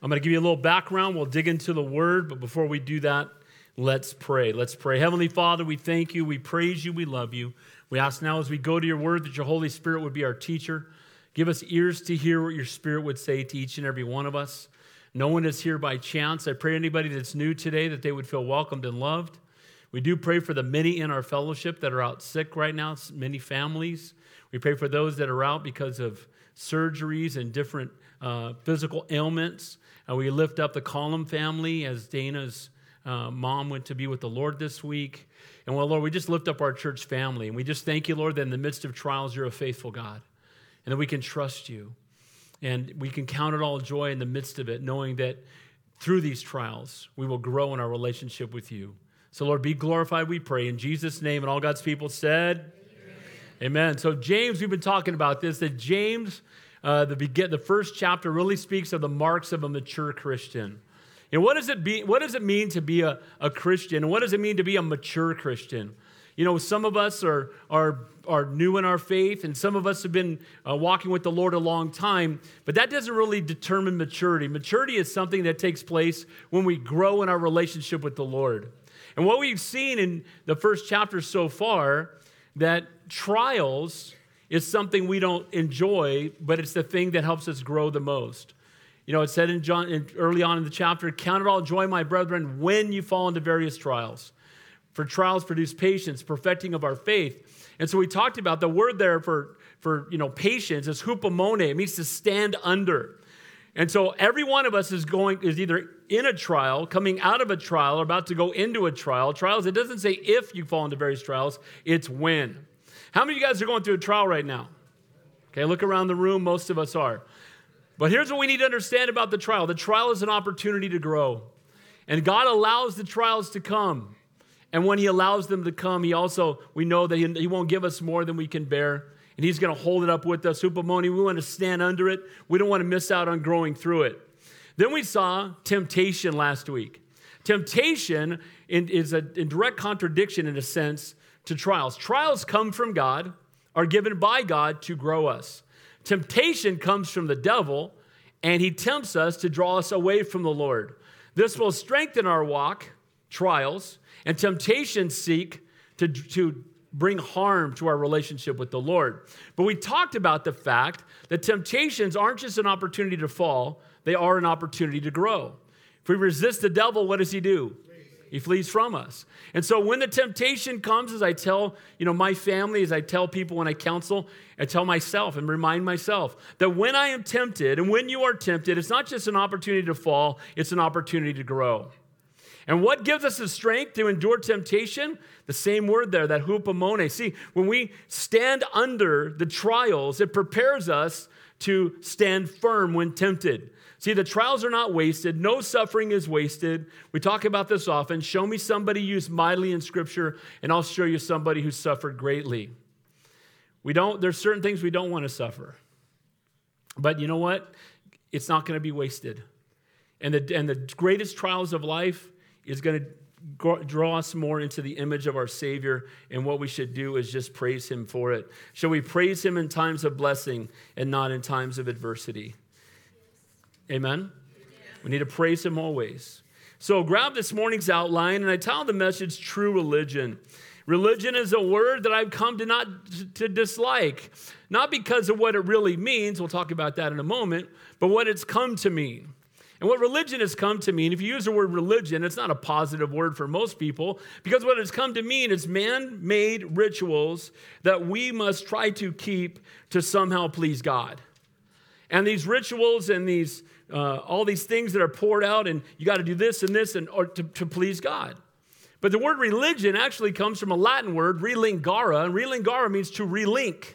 I'm going to give you a little background. We'll dig into the word, but before we do that, let's pray. Let's pray. Heavenly Father, we thank you, we praise you, we love you. We ask now as we go to your word that your Holy Spirit would be our teacher. Give us ears to hear what your Spirit would say to each and every one of us. No one is here by chance. I pray anybody that's new today that they would feel welcomed and loved. We do pray for the many in our fellowship that are out sick right now, many families. We pray for those that are out because of surgeries and different uh, physical ailments. And we lift up the Column family as Dana's uh, mom went to be with the Lord this week. And well, Lord, we just lift up our church family. And we just thank you, Lord, that in the midst of trials, you're a faithful God and that we can trust you. And we can count it all joy in the midst of it, knowing that through these trials, we will grow in our relationship with you. So, Lord, be glorified, we pray. In Jesus' name, and all God's people said, Amen. Amen. So, James, we've been talking about this, that James, uh, the, begin, the first chapter really speaks of the marks of a mature Christian. And what does it, be, what does it mean to be a, a Christian? And what does it mean to be a mature Christian? You know, some of us are, are, are new in our faith, and some of us have been uh, walking with the Lord a long time, but that doesn't really determine maturity. Maturity is something that takes place when we grow in our relationship with the Lord. And what we've seen in the first chapter so far, that trials is something we don't enjoy, but it's the thing that helps us grow the most. You know, it said in John in, early on in the chapter, "Count it all joy, my brethren, when you fall into various trials." For trials produce patience, perfecting of our faith. And so we talked about the word there for, for you know, patience is hupomone. It means to stand under. And so every one of us is going, is either in a trial, coming out of a trial, or about to go into a trial. Trials, it doesn't say if you fall into various trials, it's when. How many of you guys are going through a trial right now? Okay, look around the room, most of us are. But here's what we need to understand about the trial the trial is an opportunity to grow. And God allows the trials to come. And when he allows them to come, he also, we know that he, he won't give us more than we can bear. And he's going to hold it up with us. Hupomone, we want to stand under it. We don't want to miss out on growing through it. Then we saw temptation last week. Temptation is a in direct contradiction, in a sense, to trials. Trials come from God, are given by God to grow us. Temptation comes from the devil, and he tempts us to draw us away from the Lord. This will strengthen our walk, trials, and temptations seek to, to bring harm to our relationship with the Lord. But we talked about the fact that temptations aren't just an opportunity to fall, they are an opportunity to grow. If we resist the devil, what does he do? He flees from us. And so when the temptation comes, as I tell, you know, my family, as I tell people when I counsel, I tell myself and remind myself that when I am tempted and when you are tempted, it's not just an opportunity to fall, it's an opportunity to grow. And what gives us the strength to endure temptation? The same word there, that hupomone. See, when we stand under the trials, it prepares us to stand firm when tempted. See, the trials are not wasted. No suffering is wasted. We talk about this often. Show me somebody used mightily in Scripture, and I'll show you somebody who suffered greatly. We don't, there's certain things we don't want to suffer. But you know what? It's not going to be wasted. And the, and the greatest trials of life is going to draw us more into the image of our Savior, and what we should do is just praise Him for it. Shall we praise Him in times of blessing and not in times of adversity? Amen? We need to praise Him always. So grab this morning's outline, and I title the message True Religion. Religion is a word that I've come to not to dislike, not because of what it really means, we'll talk about that in a moment, but what it's come to mean. And what religion has come to mean, if you use the word religion, it's not a positive word for most people, because what it's come to mean is man made rituals that we must try to keep to somehow please God. And these rituals and these, uh, all these things that are poured out, and you got to do this and this and, or to, to please God. But the word religion actually comes from a Latin word, relingare, and relingare means to relink.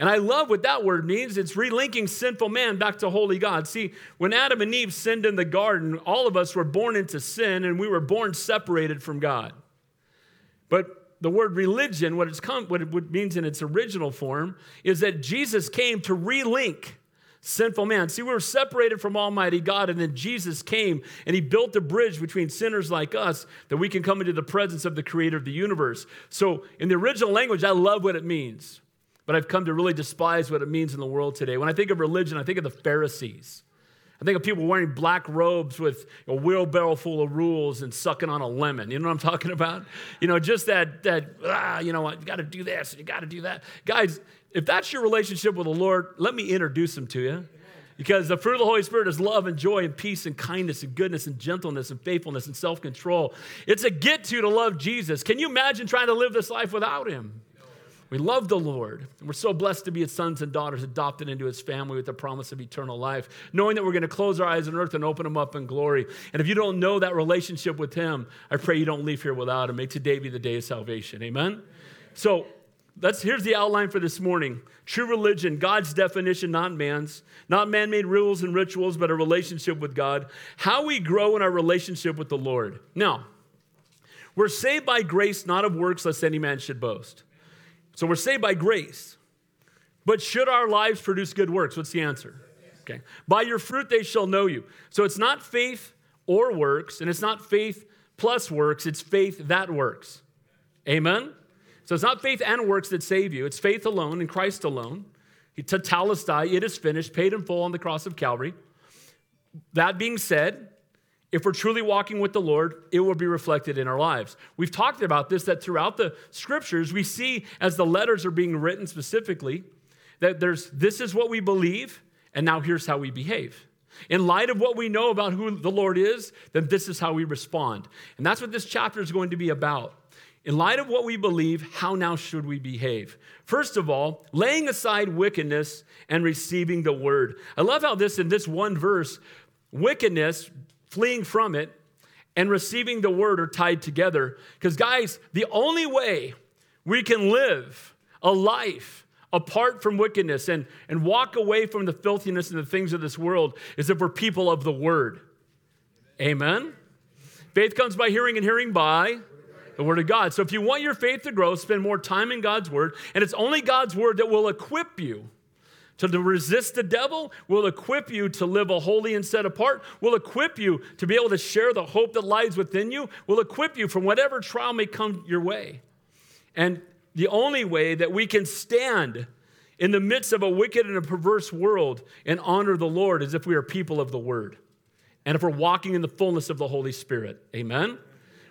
And I love what that word means. It's relinking sinful man back to holy God. See, when Adam and Eve sinned in the garden, all of us were born into sin and we were born separated from God. But the word religion, what, it's come, what it means in its original form, is that Jesus came to relink sinful man. See, we were separated from Almighty God, and then Jesus came and He built a bridge between sinners like us that we can come into the presence of the Creator of the universe. So, in the original language, I love what it means but I've come to really despise what it means in the world today. When I think of religion, I think of the Pharisees. I think of people wearing black robes with a wheelbarrow full of rules and sucking on a lemon. You know what I'm talking about? You know, just that, that ah, you know, you got to do this, you got to do that. Guys, if that's your relationship with the Lord, let me introduce him to you. Because the fruit of the Holy Spirit is love and joy and peace and kindness and goodness and gentleness and faithfulness and self control. It's a get to to love Jesus. Can you imagine trying to live this life without him? We love the Lord. And we're so blessed to be his sons and daughters adopted into his family with the promise of eternal life, knowing that we're going to close our eyes on earth and open them up in glory. And if you don't know that relationship with him, I pray you don't leave here without him. May today be the day of salvation. Amen? So let's, here's the outline for this morning. True religion, God's definition, not man's. Not man made rules and rituals, but a relationship with God. How we grow in our relationship with the Lord. Now, we're saved by grace, not of works, lest any man should boast. So we're saved by grace. But should our lives produce good works? What's the answer? Okay. By your fruit they shall know you. So it's not faith or works, and it's not faith plus works, it's faith that works. Amen? So it's not faith and works that save you, it's faith alone in Christ alone. Tetelestai, it is finished, paid in full on the cross of Calvary. That being said, if we're truly walking with the Lord, it will be reflected in our lives. We've talked about this that throughout the scriptures, we see as the letters are being written specifically, that there's this is what we believe, and now here's how we behave. In light of what we know about who the Lord is, then this is how we respond. And that's what this chapter is going to be about. In light of what we believe, how now should we behave? First of all, laying aside wickedness and receiving the word. I love how this, in this one verse, wickedness fleeing from it, and receiving the word are tied together. Because, guys, the only way we can live a life apart from wickedness and, and walk away from the filthiness and the things of this world is if we're people of the word. Amen? Faith comes by hearing, and hearing by the Word of God. So if you want your faith to grow, spend more time in God's Word. And it's only God's Word that will equip you to resist the devil, will equip you to live a holy and set apart, will equip you to be able to share the hope that lies within you, will equip you from whatever trial may come your way. And the only way that we can stand in the midst of a wicked and a perverse world and honor the Lord is if we are people of the word and if we're walking in the fullness of the Holy Spirit. Amen?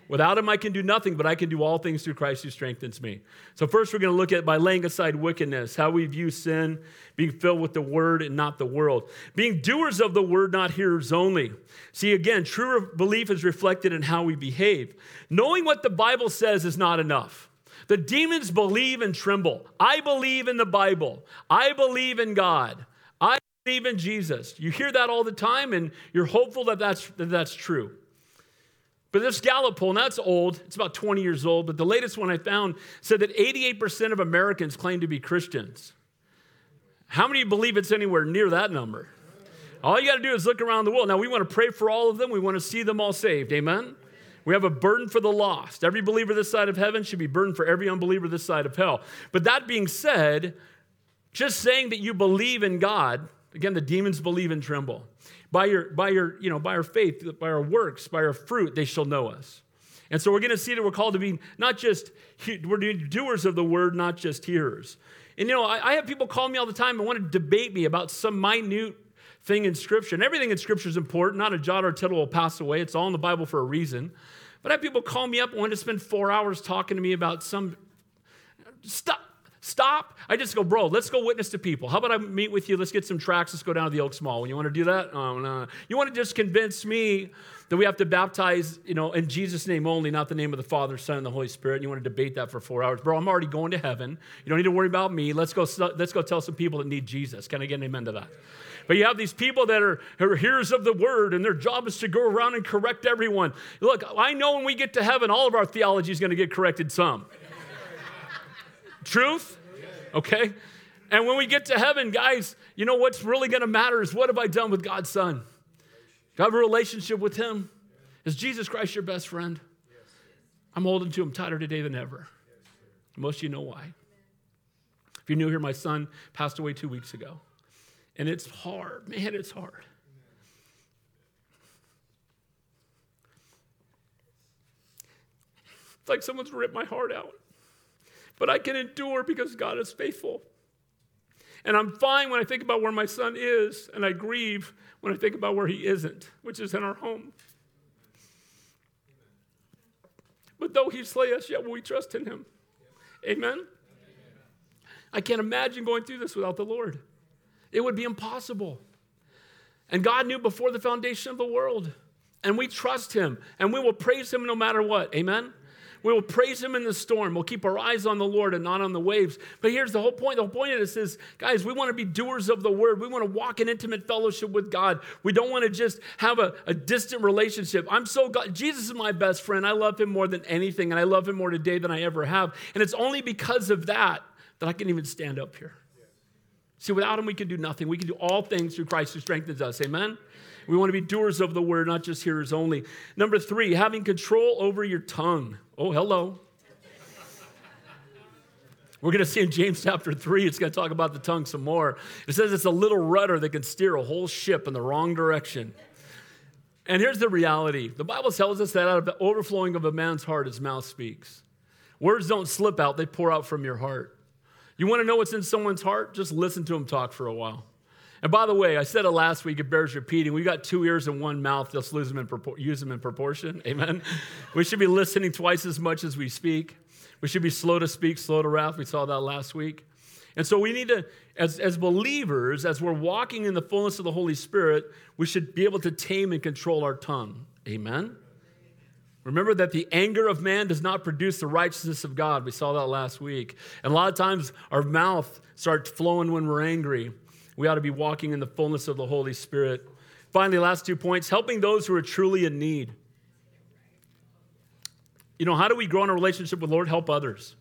Without him, I can do nothing, but I can do all things through Christ who strengthens me. So, first, we're going to look at by laying aside wickedness, how we view sin, being filled with the word and not the world, being doers of the word, not hearers only. See, again, true belief is reflected in how we behave. Knowing what the Bible says is not enough. The demons believe and tremble. I believe in the Bible, I believe in God. I believe in Jesus. You hear that all the time, and you're hopeful that that's, that that's true. But this Gallup poll, and that's old, it's about 20 years old, but the latest one I found said that 88% of Americans claim to be Christians. How many believe it's anywhere near that number? All you got to do is look around the world. Now, we want to pray for all of them, we want to see them all saved. Amen? We have a burden for the lost. Every believer this side of heaven should be burdened for every unbeliever this side of hell. But that being said, just saying that you believe in God, again, the demons believe and tremble. By your, by your, you know, by our faith, by our works, by our fruit, they shall know us. And so we're going to see that we're called to be not just, we're doers of the word, not just hearers. And you know, I, I have people call me all the time and want to debate me about some minute thing in Scripture. And everything in Scripture is important. Not a jot or tittle will pass away. It's all in the Bible for a reason. But I have people call me up and want to spend four hours talking to me about some stuff Stop. I just go, bro, let's go witness to people. How about I meet with you? Let's get some tracts. Let's go down to the Oaks Mall. When you want to do that? Oh, no. You want to just convince me that we have to baptize, you know, in Jesus' name only, not the name of the Father, Son, and the Holy Spirit. And you want to debate that for four hours. Bro, I'm already going to heaven. You don't need to worry about me. Let's go, let's go tell some people that need Jesus. Can I get an amen to that? But you have these people that are, are hearers of the word, and their job is to go around and correct everyone. Look, I know when we get to heaven, all of our theology is going to get corrected some. Truth? Okay? And when we get to heaven, guys, you know what's really going to matter is what have I done with God's Son? Do I have a relationship with Him? Is Jesus Christ your best friend? I'm holding to Him tighter today than ever. Most of you know why. If you're new here, my son passed away two weeks ago. And it's hard. Man, it's hard. It's like someone's ripped my heart out but I can endure because God is faithful. And I'm fine when I think about where my son is, and I grieve when I think about where he isn't, which is in our home. But though he slay us, yet will we trust in him. Amen? I can't imagine going through this without the Lord. It would be impossible. And God knew before the foundation of the world. And we trust him and we will praise him no matter what. Amen? We will praise him in the storm. We'll keep our eyes on the Lord and not on the waves. But here's the whole point. The whole point of this is, guys, we want to be doers of the word. We want to walk in intimate fellowship with God. We don't want to just have a, a distant relationship. I'm so God. Jesus is my best friend. I love him more than anything, and I love him more today than I ever have. And it's only because of that that I can even stand up here. See, without him, we can do nothing. We can do all things through Christ who strengthens us. Amen? We want to be doers of the word, not just hearers only. Number three, having control over your tongue. Oh, hello. We're going to see in James chapter 3, it's going to talk about the tongue some more. It says it's a little rudder that can steer a whole ship in the wrong direction. And here's the reality the Bible tells us that out of the overflowing of a man's heart, his mouth speaks. Words don't slip out, they pour out from your heart. You want to know what's in someone's heart? Just listen to them talk for a while. And by the way, I said it last week, it bears repeating. We've got two ears and one mouth, just lose them in use them in proportion. Amen. we should be listening twice as much as we speak. We should be slow to speak, slow to wrath. We saw that last week. And so we need to, as, as believers, as we're walking in the fullness of the Holy Spirit, we should be able to tame and control our tongue. Amen. Remember that the anger of man does not produce the righteousness of God. We saw that last week. And a lot of times our mouth starts flowing when we're angry we ought to be walking in the fullness of the Holy Spirit. Finally, last two points helping those who are truly in need. You know, how do we grow in a relationship with Lord? Help others.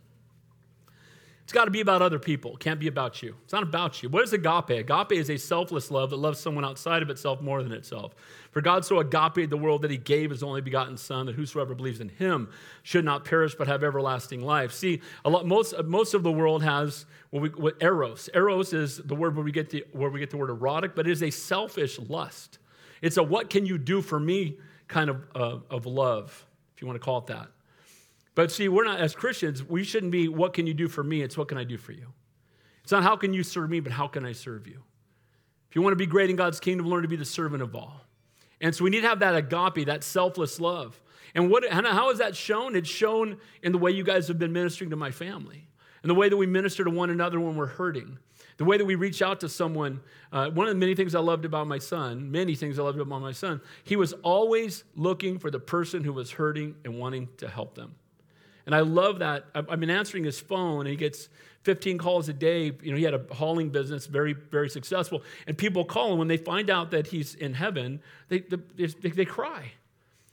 It's got to be about other people. It can't be about you. It's not about you. What is agape? Agape is a selfless love that loves someone outside of itself more than itself. For God so agape the world that he gave his only begotten Son, that whosoever believes in him should not perish but have everlasting life. See, a lot, most, most of the world has what, we, what eros. Eros is the word where we, get the, where we get the word erotic, but it is a selfish lust. It's a what can you do for me kind of, uh, of love, if you want to call it that. But see, we're not, as Christians, we shouldn't be, what can you do for me? It's what can I do for you? It's not how can you serve me, but how can I serve you? If you want to be great in God's kingdom, learn to be the servant of all. And so we need to have that agape, that selfless love. And what, how is that shown? It's shown in the way you guys have been ministering to my family, and the way that we minister to one another when we're hurting, the way that we reach out to someone. Uh, one of the many things I loved about my son, many things I loved about my son, he was always looking for the person who was hurting and wanting to help them. And I love that. I've been answering his phone, and he gets 15 calls a day. You know, he had a hauling business, very, very successful. And people call him when they find out that he's in heaven, they, they, they cry.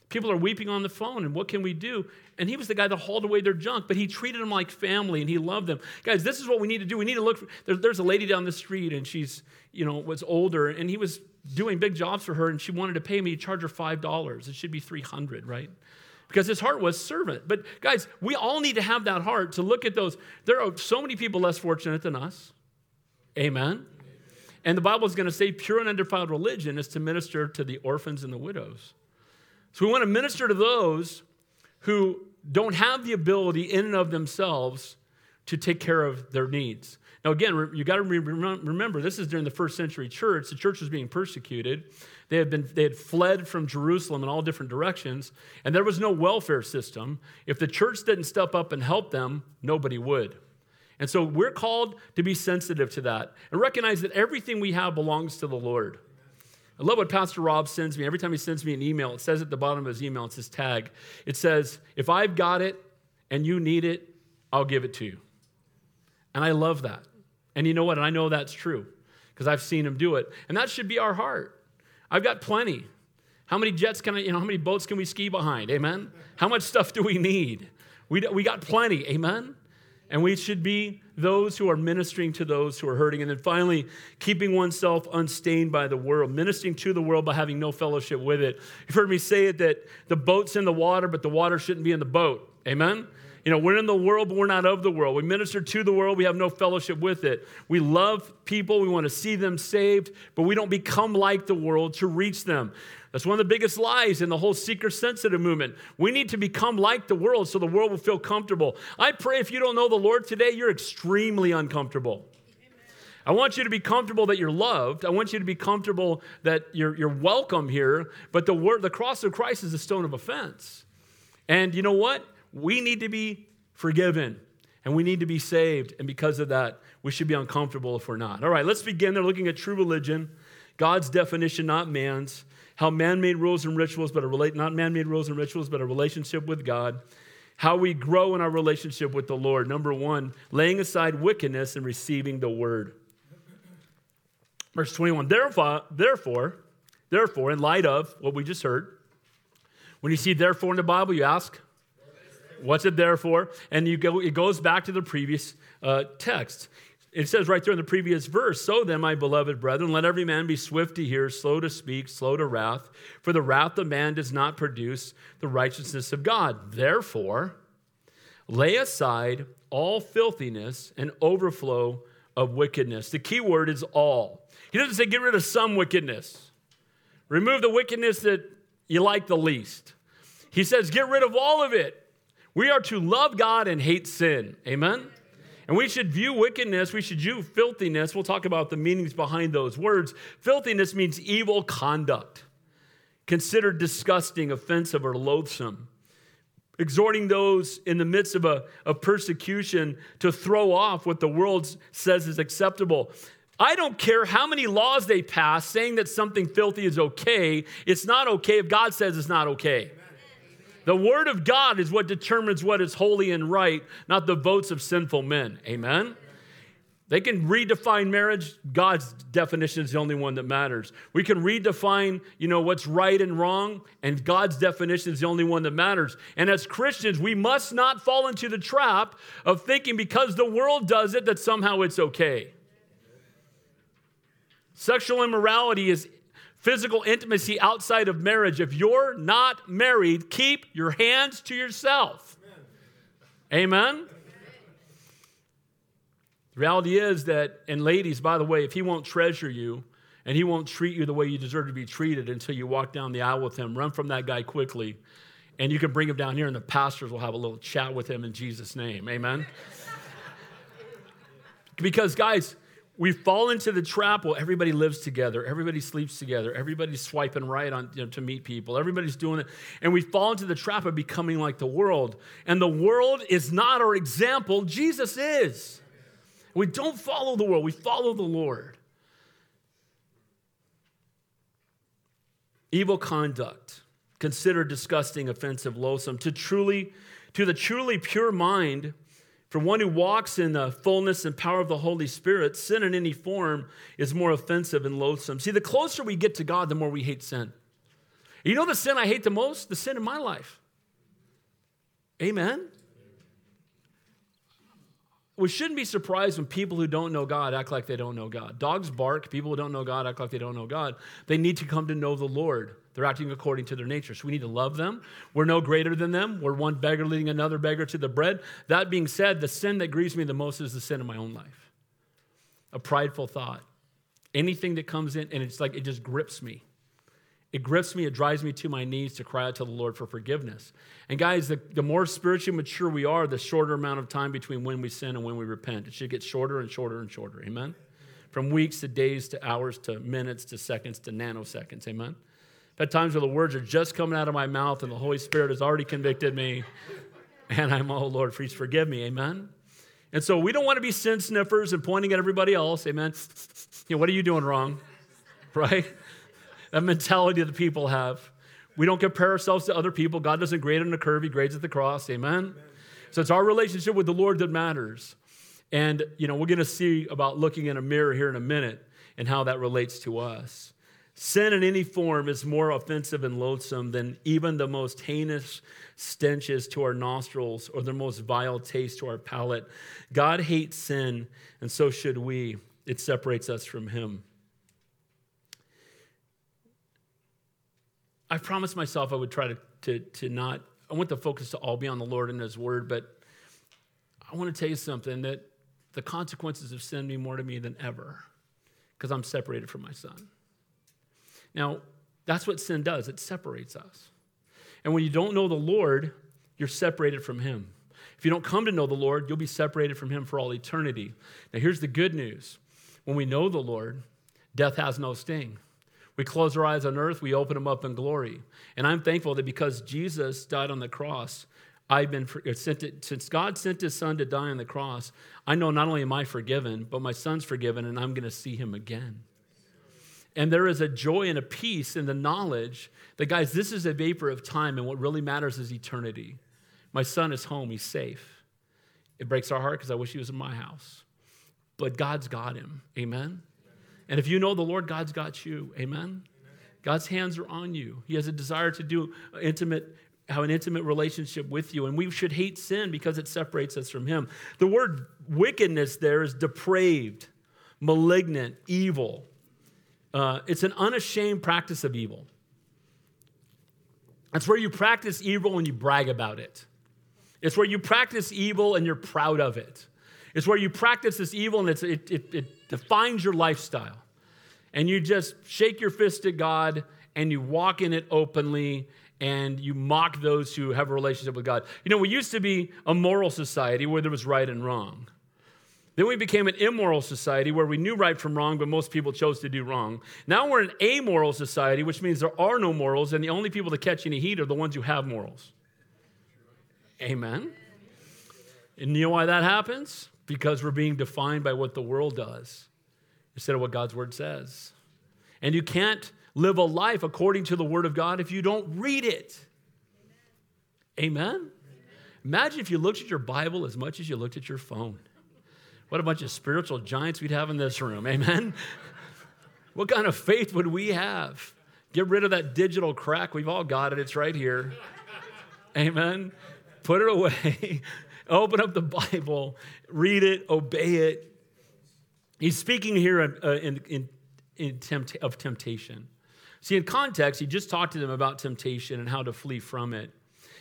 People are weeping on the phone, and what can we do? And he was the guy that hauled away their junk, but he treated them like family and he loved them. Guys, this is what we need to do. We need to look. For, there, there's a lady down the street, and she's, you know, was older, and he was doing big jobs for her, and she wanted to pay me to charge her $5. It should be 300 right? Because his heart was servant. But guys, we all need to have that heart to look at those. There are so many people less fortunate than us. Amen. And the Bible is going to say pure and undefiled religion is to minister to the orphans and the widows. So we want to minister to those who don't have the ability in and of themselves to take care of their needs. Now, again, you got to remember, this is during the first century church. The church was being persecuted. They had, been, they had fled from Jerusalem in all different directions, and there was no welfare system. If the church didn't step up and help them, nobody would. And so we're called to be sensitive to that and recognize that everything we have belongs to the Lord. I love what Pastor Rob sends me. Every time he sends me an email, it says at the bottom of his email, it's his tag. It says, If I've got it and you need it, I'll give it to you. And I love that. And you know what? And I know that's true because I've seen him do it. And that should be our heart. I've got plenty. How many jets can I, you know, how many boats can we ski behind? Amen? How much stuff do we need? We, we got plenty. Amen? And we should be those who are ministering to those who are hurting. And then finally, keeping oneself unstained by the world, ministering to the world by having no fellowship with it. You've heard me say it that the boat's in the water, but the water shouldn't be in the boat. Amen? You know, we're in the world, but we're not of the world. We minister to the world, we have no fellowship with it. We love people, we want to see them saved, but we don't become like the world to reach them. That's one of the biggest lies in the whole seeker sensitive movement. We need to become like the world so the world will feel comfortable. I pray if you don't know the Lord today, you're extremely uncomfortable. I want you to be comfortable that you're loved. I want you to be comfortable that you're, you're welcome here. But the, word, the cross of Christ is a stone of offense. And you know what? We need to be forgiven and we need to be saved. And because of that, we should be uncomfortable if we're not. All right, let's begin. They're looking at true religion, God's definition, not man's. How man made rules and rituals, but a relate, not man made rules and rituals, but a relationship with God how we grow in our relationship with the Lord. Number one, laying aside wickedness and receiving the word. Verse 21 therefore, therefore, therefore, in light of what we just heard, when you see therefore in the Bible, you ask, what's it there for? And you go, it goes back to the previous uh, text. It says right there in the previous verse, So then, my beloved brethren, let every man be swift to hear, slow to speak, slow to wrath, for the wrath of man does not produce the righteousness of God. Therefore, lay aside all filthiness and overflow of wickedness. The key word is all. He doesn't say get rid of some wickedness, remove the wickedness that you like the least. He says get rid of all of it. We are to love God and hate sin. Amen? And we should view wickedness, we should view filthiness. We'll talk about the meanings behind those words. Filthiness means evil conduct, considered disgusting, offensive, or loathsome. Exhorting those in the midst of a of persecution to throw off what the world says is acceptable. I don't care how many laws they pass saying that something filthy is okay. It's not okay if God says it's not okay. Amen. The word of God is what determines what is holy and right, not the votes of sinful men. Amen? They can redefine marriage. God's definition is the only one that matters. We can redefine, you know, what's right and wrong, and God's definition is the only one that matters. And as Christians, we must not fall into the trap of thinking because the world does it that somehow it's okay. Sexual immorality is physical intimacy outside of marriage. If you're not married, keep your hands to yourself. Amen? Amen? The reality is that, and ladies, by the way, if he won't treasure you and he won't treat you the way you deserve to be treated until you walk down the aisle with him, run from that guy quickly. And you can bring him down here, and the pastors will have a little chat with him in Jesus' name. Amen? because, guys, we fall into the trap well everybody lives together everybody sleeps together everybody's swiping right on you know, to meet people everybody's doing it and we fall into the trap of becoming like the world. And the world is not our example jesus is. We don't follow the world we follow the lord. Evil conduct considered disgusting offensive loathsome to truly to the truly pure mind for one who walks in the fullness and power of the Holy Spirit, sin in any form is more offensive and loathsome. See, the closer we get to God, the more we hate sin. You know the sin I hate the most? The sin in my life. Amen? We shouldn't be surprised when people who don't know God act like they don't know God. Dogs bark, people who don't know God act like they don't know God. They need to come to know the Lord. They're acting according to their nature. So we need to love them. We're no greater than them. We're one beggar leading another beggar to the bread. That being said, the sin that grieves me the most is the sin of my own life a prideful thought. Anything that comes in, and it's like it just grips me. It grips me, it drives me to my knees to cry out to the Lord for forgiveness. And guys, the, the more spiritually mature we are, the shorter amount of time between when we sin and when we repent. It should get shorter and shorter and shorter. Amen? From weeks to days to hours to minutes to seconds to nanoseconds. Amen? I've had times where the words are just coming out of my mouth and the Holy Spirit has already convicted me. And I'm, oh Lord, please forgive me. Amen. And so we don't want to be sin sniffers and pointing at everybody else. Amen. You know, what are you doing wrong? Right? That mentality that people have. We don't compare ourselves to other people. God doesn't grade on a curve, He grades at the cross. Amen? Amen. So it's our relationship with the Lord that matters. And, you know, we're going to see about looking in a mirror here in a minute and how that relates to us. Sin in any form is more offensive and loathsome than even the most heinous stenches to our nostrils or the most vile taste to our palate. God hates sin, and so should we. It separates us from Him. I promised myself I would try to, to, to not, I want the focus to all be on the Lord and His Word, but I want to tell you something that the consequences of sin mean more to me than ever because I'm separated from my son. Now, that's what sin does it separates us. And when you don't know the Lord, you're separated from Him. If you don't come to know the Lord, you'll be separated from Him for all eternity. Now, here's the good news When we know the Lord, death has no sting. We close our eyes on earth, we open them up in glory. And I'm thankful that because Jesus died on the cross, I've been uh, sent to, since God sent his son to die on the cross, I know not only am I forgiven, but my son's forgiven and I'm going to see him again. And there is a joy and a peace in the knowledge that, guys, this is a vapor of time, and what really matters is eternity. My son is home, he's safe. It breaks our heart because I wish he was in my house. But God's got him. Amen. And if you know the Lord, God's got you. Amen. God's hands are on you. He has a desire to do intimate have an intimate relationship with you and we should hate sin because it separates us from him. The word wickedness there is depraved, malignant, evil. Uh, it's an unashamed practice of evil. It's where you practice evil and you brag about it. It's where you practice evil and you're proud of it. It's where you practice this evil and it, it, it defines your lifestyle. And you just shake your fist at God and you walk in it openly and you mock those who have a relationship with God. You know, we used to be a moral society where there was right and wrong. Then we became an immoral society where we knew right from wrong, but most people chose to do wrong. Now we're an amoral society, which means there are no morals, and the only people that catch any heat are the ones who have morals. Amen. And you know why that happens? Because we're being defined by what the world does instead of what God's word says. And you can't live a life according to the word of God if you don't read it. Amen? Amen? Imagine if you looked at your Bible as much as you looked at your phone. What a bunch of spiritual giants we'd have in this room. Amen? what kind of faith would we have? Get rid of that digital crack. We've all got it, it's right here. Amen? Put it away. Open up the Bible, read it, obey it. He's speaking here uh, in, in, in tempt- of temptation. See, in context, he just talked to them about temptation and how to flee from it.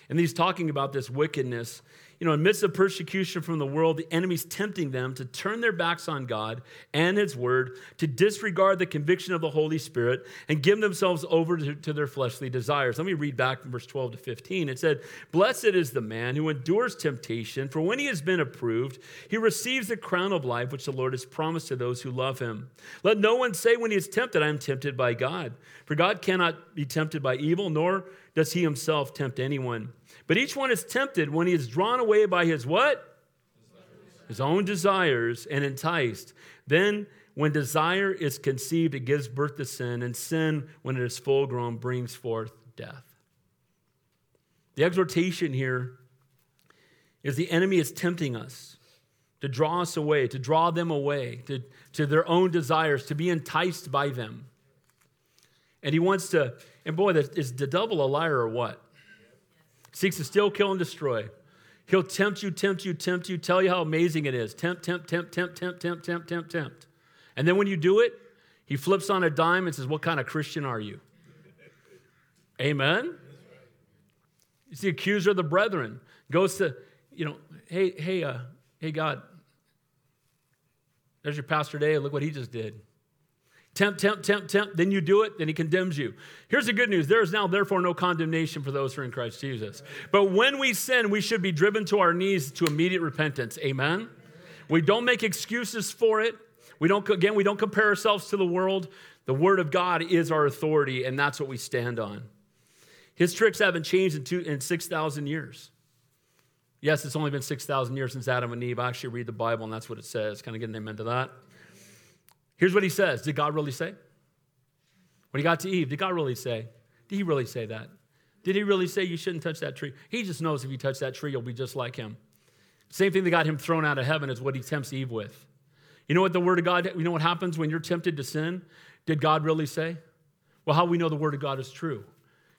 And he's talking about this wickedness you know, in midst of persecution from the world, the enemy's tempting them to turn their backs on God and His Word, to disregard the conviction of the Holy Spirit, and give themselves over to, to their fleshly desires. Let me read back from verse 12 to 15. It said, Blessed is the man who endures temptation, for when he has been approved, he receives the crown of life which the Lord has promised to those who love him. Let no one say when he is tempted, I am tempted by God. For God cannot be tempted by evil, nor does he himself tempt anyone. But each one is tempted when he is drawn away by his what? His own desires and enticed. Then, when desire is conceived, it gives birth to sin, and sin, when it is full grown, brings forth death. The exhortation here is the enemy is tempting us to draw us away, to draw them away to, to their own desires, to be enticed by them. And he wants to, and boy, is the devil a liar or what? seeks to steal, kill, and destroy. He'll tempt you, tempt you, tempt you, tell you how amazing it is. Tempt, tempt, tempt, tempt, tempt, tempt, tempt, tempt, tempt. And then when you do it, he flips on a dime and says, What kind of Christian are you? Amen? It's the accuser of the brethren. Goes to, you know, hey, hey, uh, hey, God, there's your pastor today. Look what he just did. Tempt, tempt, tempt, tempt. Then you do it, then he condemns you. Here's the good news there is now, therefore, no condemnation for those who are in Christ Jesus. But when we sin, we should be driven to our knees to immediate repentance. Amen? We don't make excuses for it. We don't, again, we don't compare ourselves to the world. The Word of God is our authority, and that's what we stand on. His tricks haven't changed in, in 6,000 years. Yes, it's only been 6,000 years since Adam and Eve. I actually read the Bible, and that's what it says. Kind of getting amen to that. Here's what he says Did God really say? When he got to Eve, did God really say? Did he really say that? Did he really say you shouldn't touch that tree? He just knows if you touch that tree, you'll be just like him. Same thing that got him thrown out of heaven is what he tempts Eve with. You know what the word of God, you know what happens when you're tempted to sin? Did God really say? Well, how we know the word of God is true?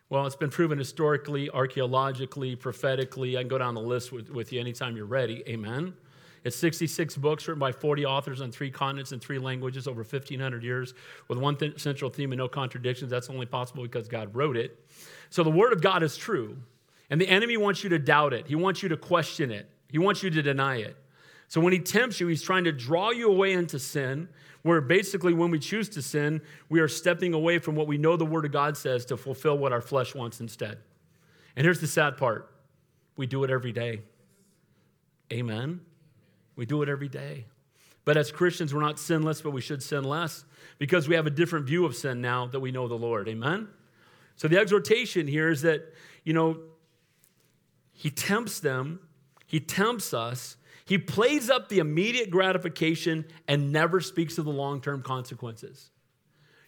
Well, it's been proven historically, archaeologically, prophetically. I can go down the list with, with you anytime you're ready. Amen. It's 66 books written by 40 authors on three continents and three languages over 1,500 years with one th- central theme and no contradictions. That's only possible because God wrote it. So the Word of God is true. And the enemy wants you to doubt it, he wants you to question it, he wants you to deny it. So when he tempts you, he's trying to draw you away into sin, where basically when we choose to sin, we are stepping away from what we know the Word of God says to fulfill what our flesh wants instead. And here's the sad part we do it every day. Amen. We do it every day. But as Christians, we're not sinless, but we should sin less because we have a different view of sin now that we know the Lord. Amen? So the exhortation here is that, you know, he tempts them, he tempts us, he plays up the immediate gratification and never speaks of the long term consequences.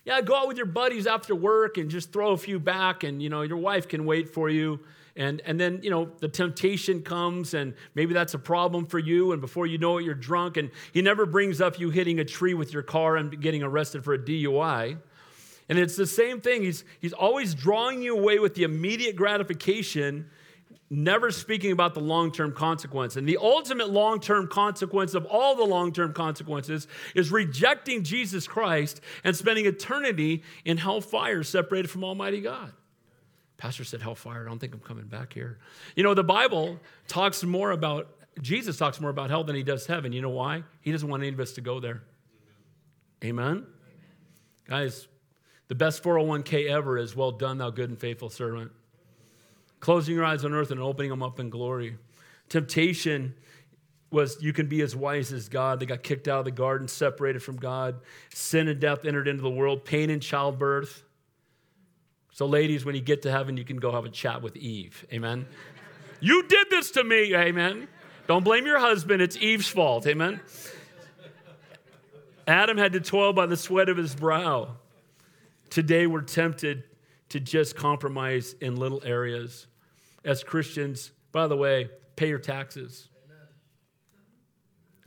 Yeah, go out with your buddies after work and just throw a few back, and you know, your wife can wait for you. And, and then, you know, the temptation comes, and maybe that's a problem for you. And before you know it, you're drunk. And he never brings up you hitting a tree with your car and getting arrested for a DUI. And it's the same thing. He's, he's always drawing you away with the immediate gratification, never speaking about the long term consequence. And the ultimate long term consequence of all the long term consequences is rejecting Jesus Christ and spending eternity in hellfire separated from Almighty God. Pastor said hellfire. I don't think I'm coming back here. You know, the Bible talks more about, Jesus talks more about hell than he does heaven. You know why? He doesn't want any of us to go there. Amen? Amen. Guys, the best 401k ever is well done, thou good and faithful servant. Closing your eyes on earth and opening them up in glory. Temptation was you can be as wise as God. They got kicked out of the garden, separated from God. Sin and death entered into the world, pain and childbirth. So, ladies, when you get to heaven, you can go have a chat with Eve. Amen. you did this to me. Amen. Don't blame your husband. It's Eve's fault. Amen. Adam had to toil by the sweat of his brow. Today, we're tempted to just compromise in little areas. As Christians, by the way, pay your taxes.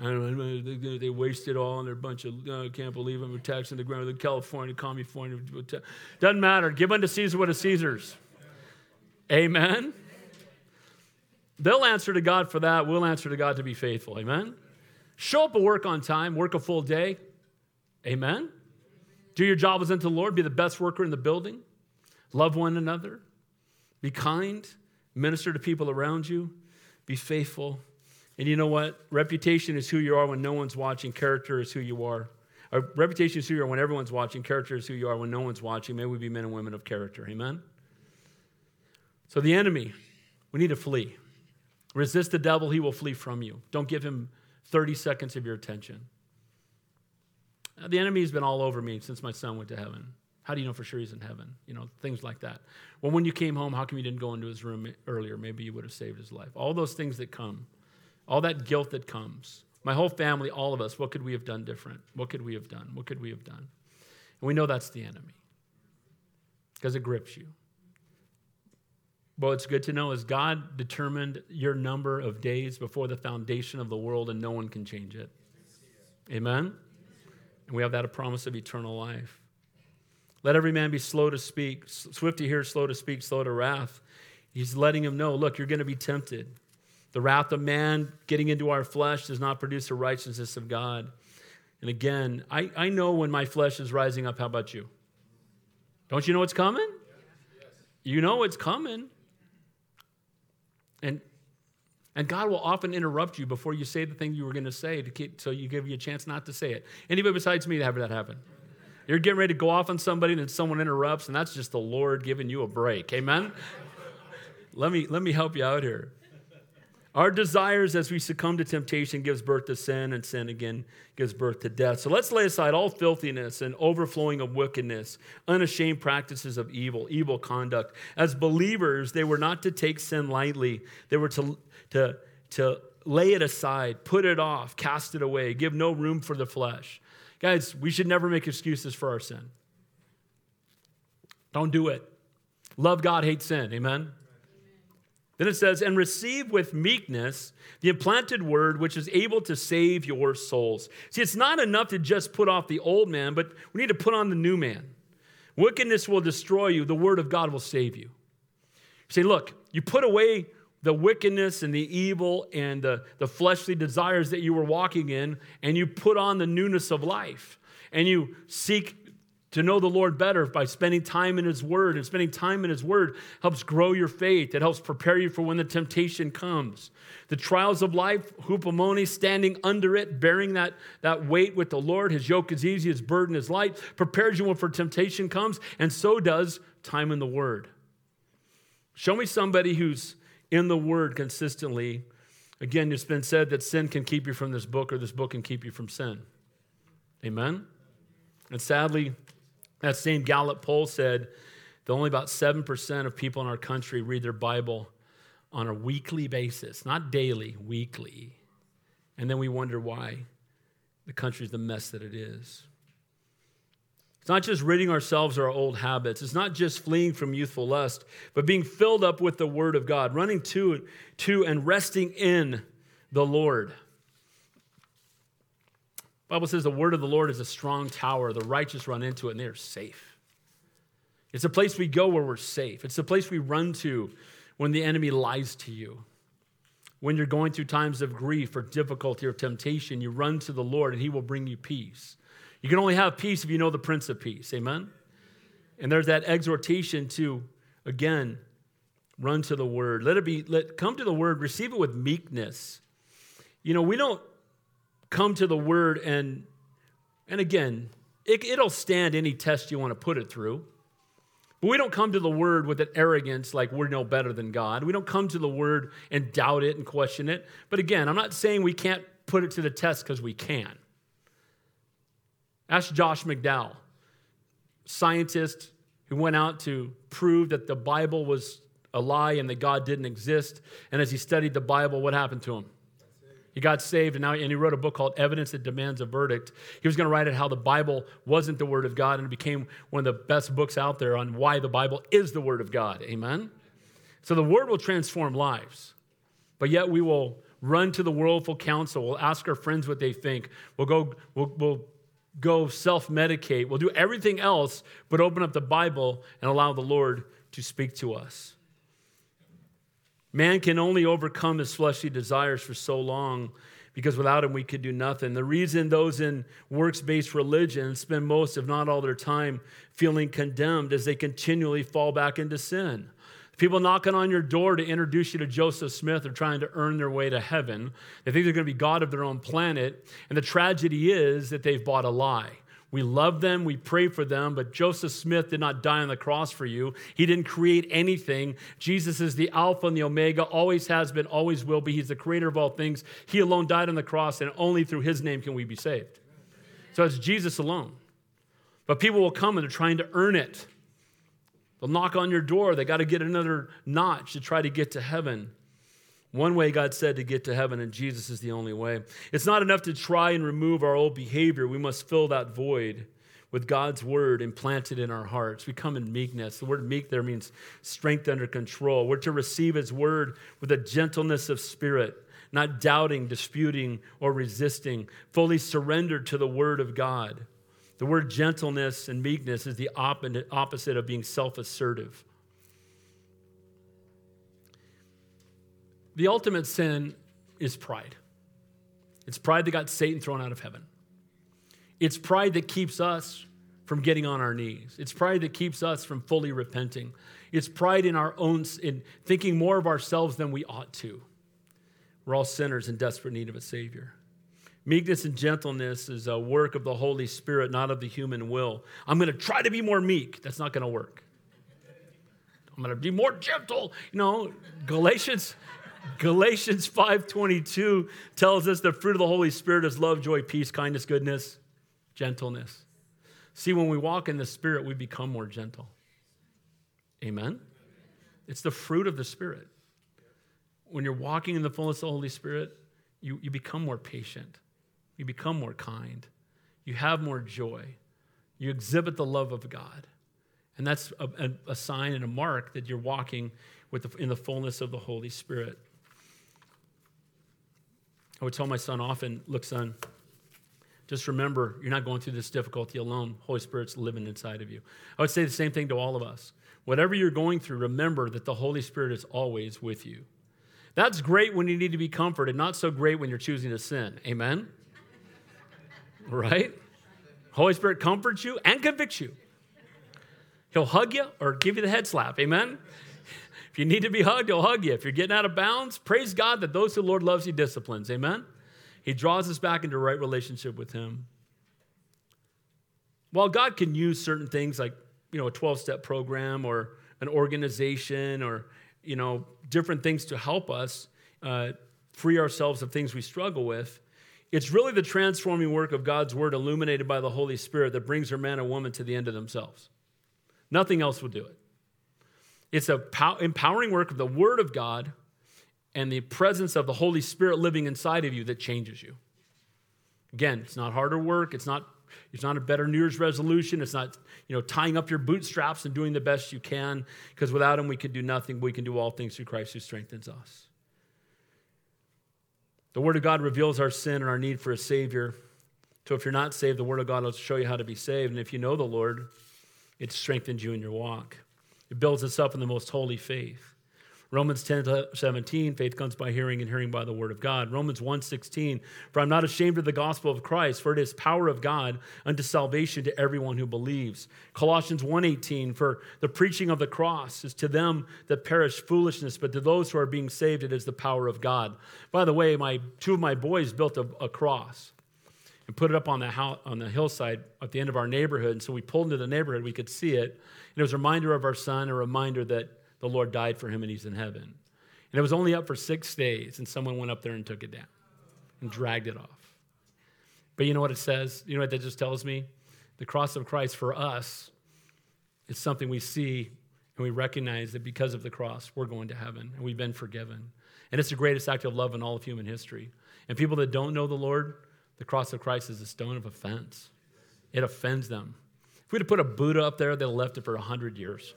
They waste it all, and they're a bunch of, I can't believe them, taxing the ground. The California, California. Uh, doesn't matter. Give unto Caesar what is Caesar's. Amen. They'll answer to God for that. We'll answer to God to be faithful. Amen. Show up at work on time, work a full day. Amen. Do your job as unto the Lord. Be the best worker in the building. Love one another. Be kind. Minister to people around you. Be faithful. And you know what? Reputation is who you are when no one's watching. Character is who you are. Our reputation is who you are when everyone's watching. Character is who you are when no one's watching. May we be men and women of character. Amen? So, the enemy, we need to flee. Resist the devil, he will flee from you. Don't give him 30 seconds of your attention. Uh, the enemy has been all over me since my son went to heaven. How do you know for sure he's in heaven? You know, things like that. Well, when you came home, how come you didn't go into his room earlier? Maybe you would have saved his life. All those things that come all that guilt that comes. My whole family, all of us, what could we have done different? What could we have done? What could we have done? And we know that's the enemy because it grips you. But what's good to know is God determined your number of days before the foundation of the world, and no one can change it. Amen? And we have that a promise of eternal life. Let every man be slow to speak, swift to hear, slow to speak, slow to wrath. He's letting him know look, you're going to be tempted. The wrath of man getting into our flesh does not produce the righteousness of God. And again, I, I know when my flesh is rising up. How about you? Don't you know it's coming? You know it's coming. And and God will often interrupt you before you say the thing you were going to say to keep, so you give you a chance not to say it. Anybody besides me to have that happen? You're getting ready to go off on somebody and then someone interrupts, and that's just the Lord giving you a break. Amen? let, me, let me help you out here. Our desires as we succumb to temptation gives birth to sin, and sin again gives birth to death. So let's lay aside all filthiness and overflowing of wickedness, unashamed practices of evil, evil conduct. As believers, they were not to take sin lightly. They were to, to, to lay it aside, put it off, cast it away, give no room for the flesh. Guys, we should never make excuses for our sin. Don't do it. Love God, hate sin. Amen? Then it says, and receive with meekness the implanted word which is able to save your souls. See, it's not enough to just put off the old man, but we need to put on the new man. Wickedness will destroy you, the word of God will save you. Say, look, you put away the wickedness and the evil and the, the fleshly desires that you were walking in, and you put on the newness of life. And you seek to know the Lord better by spending time in His Word. And spending time in His Word helps grow your faith. It helps prepare you for when the temptation comes. The trials of life, hupomone, standing under it, bearing that, that weight with the Lord. His yoke is easy, His burden is light, prepares you when for temptation comes, and so does time in the Word. Show me somebody who's in the Word consistently Again, it's been said that sin can keep you from this book, or this book can keep you from sin. Amen? And sadly, that same Gallup poll said that only about 7% of people in our country read their Bible on a weekly basis, not daily, weekly. And then we wonder why the country's the mess that it is. It's not just ridding ourselves of our old habits. It's not just fleeing from youthful lust, but being filled up with the Word of God, running to, to and resting in the Lord. Bible says the word of the Lord is a strong tower. The righteous run into it and they are safe. It's a place we go where we're safe. It's a place we run to when the enemy lies to you. When you're going through times of grief or difficulty or temptation, you run to the Lord and he will bring you peace. You can only have peace if you know the Prince of Peace. Amen? And there's that exhortation to, again, run to the Word. Let it be, let come to the Word, receive it with meekness. You know, we don't come to the Word and, and again, it, it'll stand any test you want to put it through. But we don't come to the Word with an arrogance like we're no better than God. We don't come to the Word and doubt it and question it. But again, I'm not saying we can't put it to the test because we can. Ask Josh McDowell, scientist who went out to prove that the Bible was a lie and that God didn't exist. And as he studied the Bible, what happened to him? He got saved, and now and he wrote a book called Evidence That Demands a Verdict. He was going to write it how the Bible wasn't the Word of God, and it became one of the best books out there on why the Bible is the Word of God. Amen? So the Word will transform lives, but yet we will run to the worldful counsel. We'll ask our friends what they think. We'll go, we'll, we'll go self medicate. We'll do everything else but open up the Bible and allow the Lord to speak to us. Man can only overcome his fleshly desires for so long because without him we could do nothing. The reason those in works based religion spend most, if not all, their time feeling condemned is they continually fall back into sin. People knocking on your door to introduce you to Joseph Smith are trying to earn their way to heaven. They think they're going to be God of their own planet. And the tragedy is that they've bought a lie. We love them, we pray for them, but Joseph Smith did not die on the cross for you. He didn't create anything. Jesus is the Alpha and the Omega, always has been, always will be. He's the creator of all things. He alone died on the cross, and only through his name can we be saved. So it's Jesus alone. But people will come and they're trying to earn it. They'll knock on your door. They got to get another notch to try to get to heaven. One way God said to get to heaven, and Jesus is the only way. It's not enough to try and remove our old behavior. We must fill that void with God's word implanted in our hearts. We come in meekness. The word meek there means strength under control. We're to receive his word with a gentleness of spirit, not doubting, disputing, or resisting, fully surrendered to the word of God. The word gentleness and meekness is the opposite of being self assertive. The ultimate sin is pride. It's pride that got Satan thrown out of heaven. It's pride that keeps us from getting on our knees. It's pride that keeps us from fully repenting. It's pride in our own in thinking more of ourselves than we ought to. We're all sinners in desperate need of a savior. Meekness and gentleness is a work of the Holy Spirit, not of the human will. I'm going to try to be more meek. That's not going to work. I'm going to be more gentle. You know, Galatians Galatians 5:22 tells us the fruit of the Holy Spirit is love, joy, peace, kindness, goodness, gentleness. See, when we walk in the Spirit, we become more gentle. Amen. It's the fruit of the Spirit. When you're walking in the fullness of the Holy Spirit, you, you become more patient. You become more kind. You have more joy. You exhibit the love of God. And that's a, a, sign and a mark that you're walking with the, in the fullness of the Holy Spirit. I would tell my son often, look, son, just remember you're not going through this difficulty alone. Holy Spirit's living inside of you. I would say the same thing to all of us. Whatever you're going through, remember that the Holy Spirit is always with you. That's great when you need to be comforted, not so great when you're choosing to sin. Amen? right? Holy Spirit comforts you and convicts you. He'll hug you or give you the head slap. Amen? If you need to be hugged, he'll hug you. If you're getting out of bounds, praise God that those who the Lord loves, he disciplines. Amen? He draws us back into right relationship with him. While God can use certain things like, you know, a 12-step program or an organization or, you know, different things to help us, uh, free ourselves of things we struggle with. It's really the transforming work of God's word illuminated by the Holy Spirit that brings a man or woman to the end of themselves. Nothing else will do it. It's a empowering work of the word of God and the presence of the Holy Spirit living inside of you that changes you. Again, it's not harder work. It's not, it's not a better New Year's resolution. It's not, you know, tying up your bootstraps and doing the best you can, because without him we can do nothing. We can do all things through Christ who strengthens us. The Word of God reveals our sin and our need for a Savior. So if you're not saved, the Word of God will show you how to be saved. And if you know the Lord, it strengthens you in your walk. It builds us up in the most holy faith. Romans 10 17, faith comes by hearing and hearing by the word of God. Romans 1 16, for I'm not ashamed of the gospel of Christ, for it is power of God unto salvation to everyone who believes. Colossians 1 18, for the preaching of the cross is to them that perish foolishness, but to those who are being saved, it is the power of God. By the way, my two of my boys built a, a cross and put it up on the, house, on the hillside at the end of our neighborhood. And so we pulled into the neighborhood, we could see it. And it was a reminder of our son, a reminder that the Lord died for him and he's in heaven. And it was only up for six days, and someone went up there and took it down and dragged it off. But you know what it says? You know what that just tells me? The cross of Christ for us is something we see and we recognize that because of the cross, we're going to heaven and we've been forgiven. And it's the greatest act of love in all of human history. And people that don't know the Lord, the cross of Christ is a stone of offense. It offends them. If we'd have put a Buddha up there, they'd have left it for 100 years.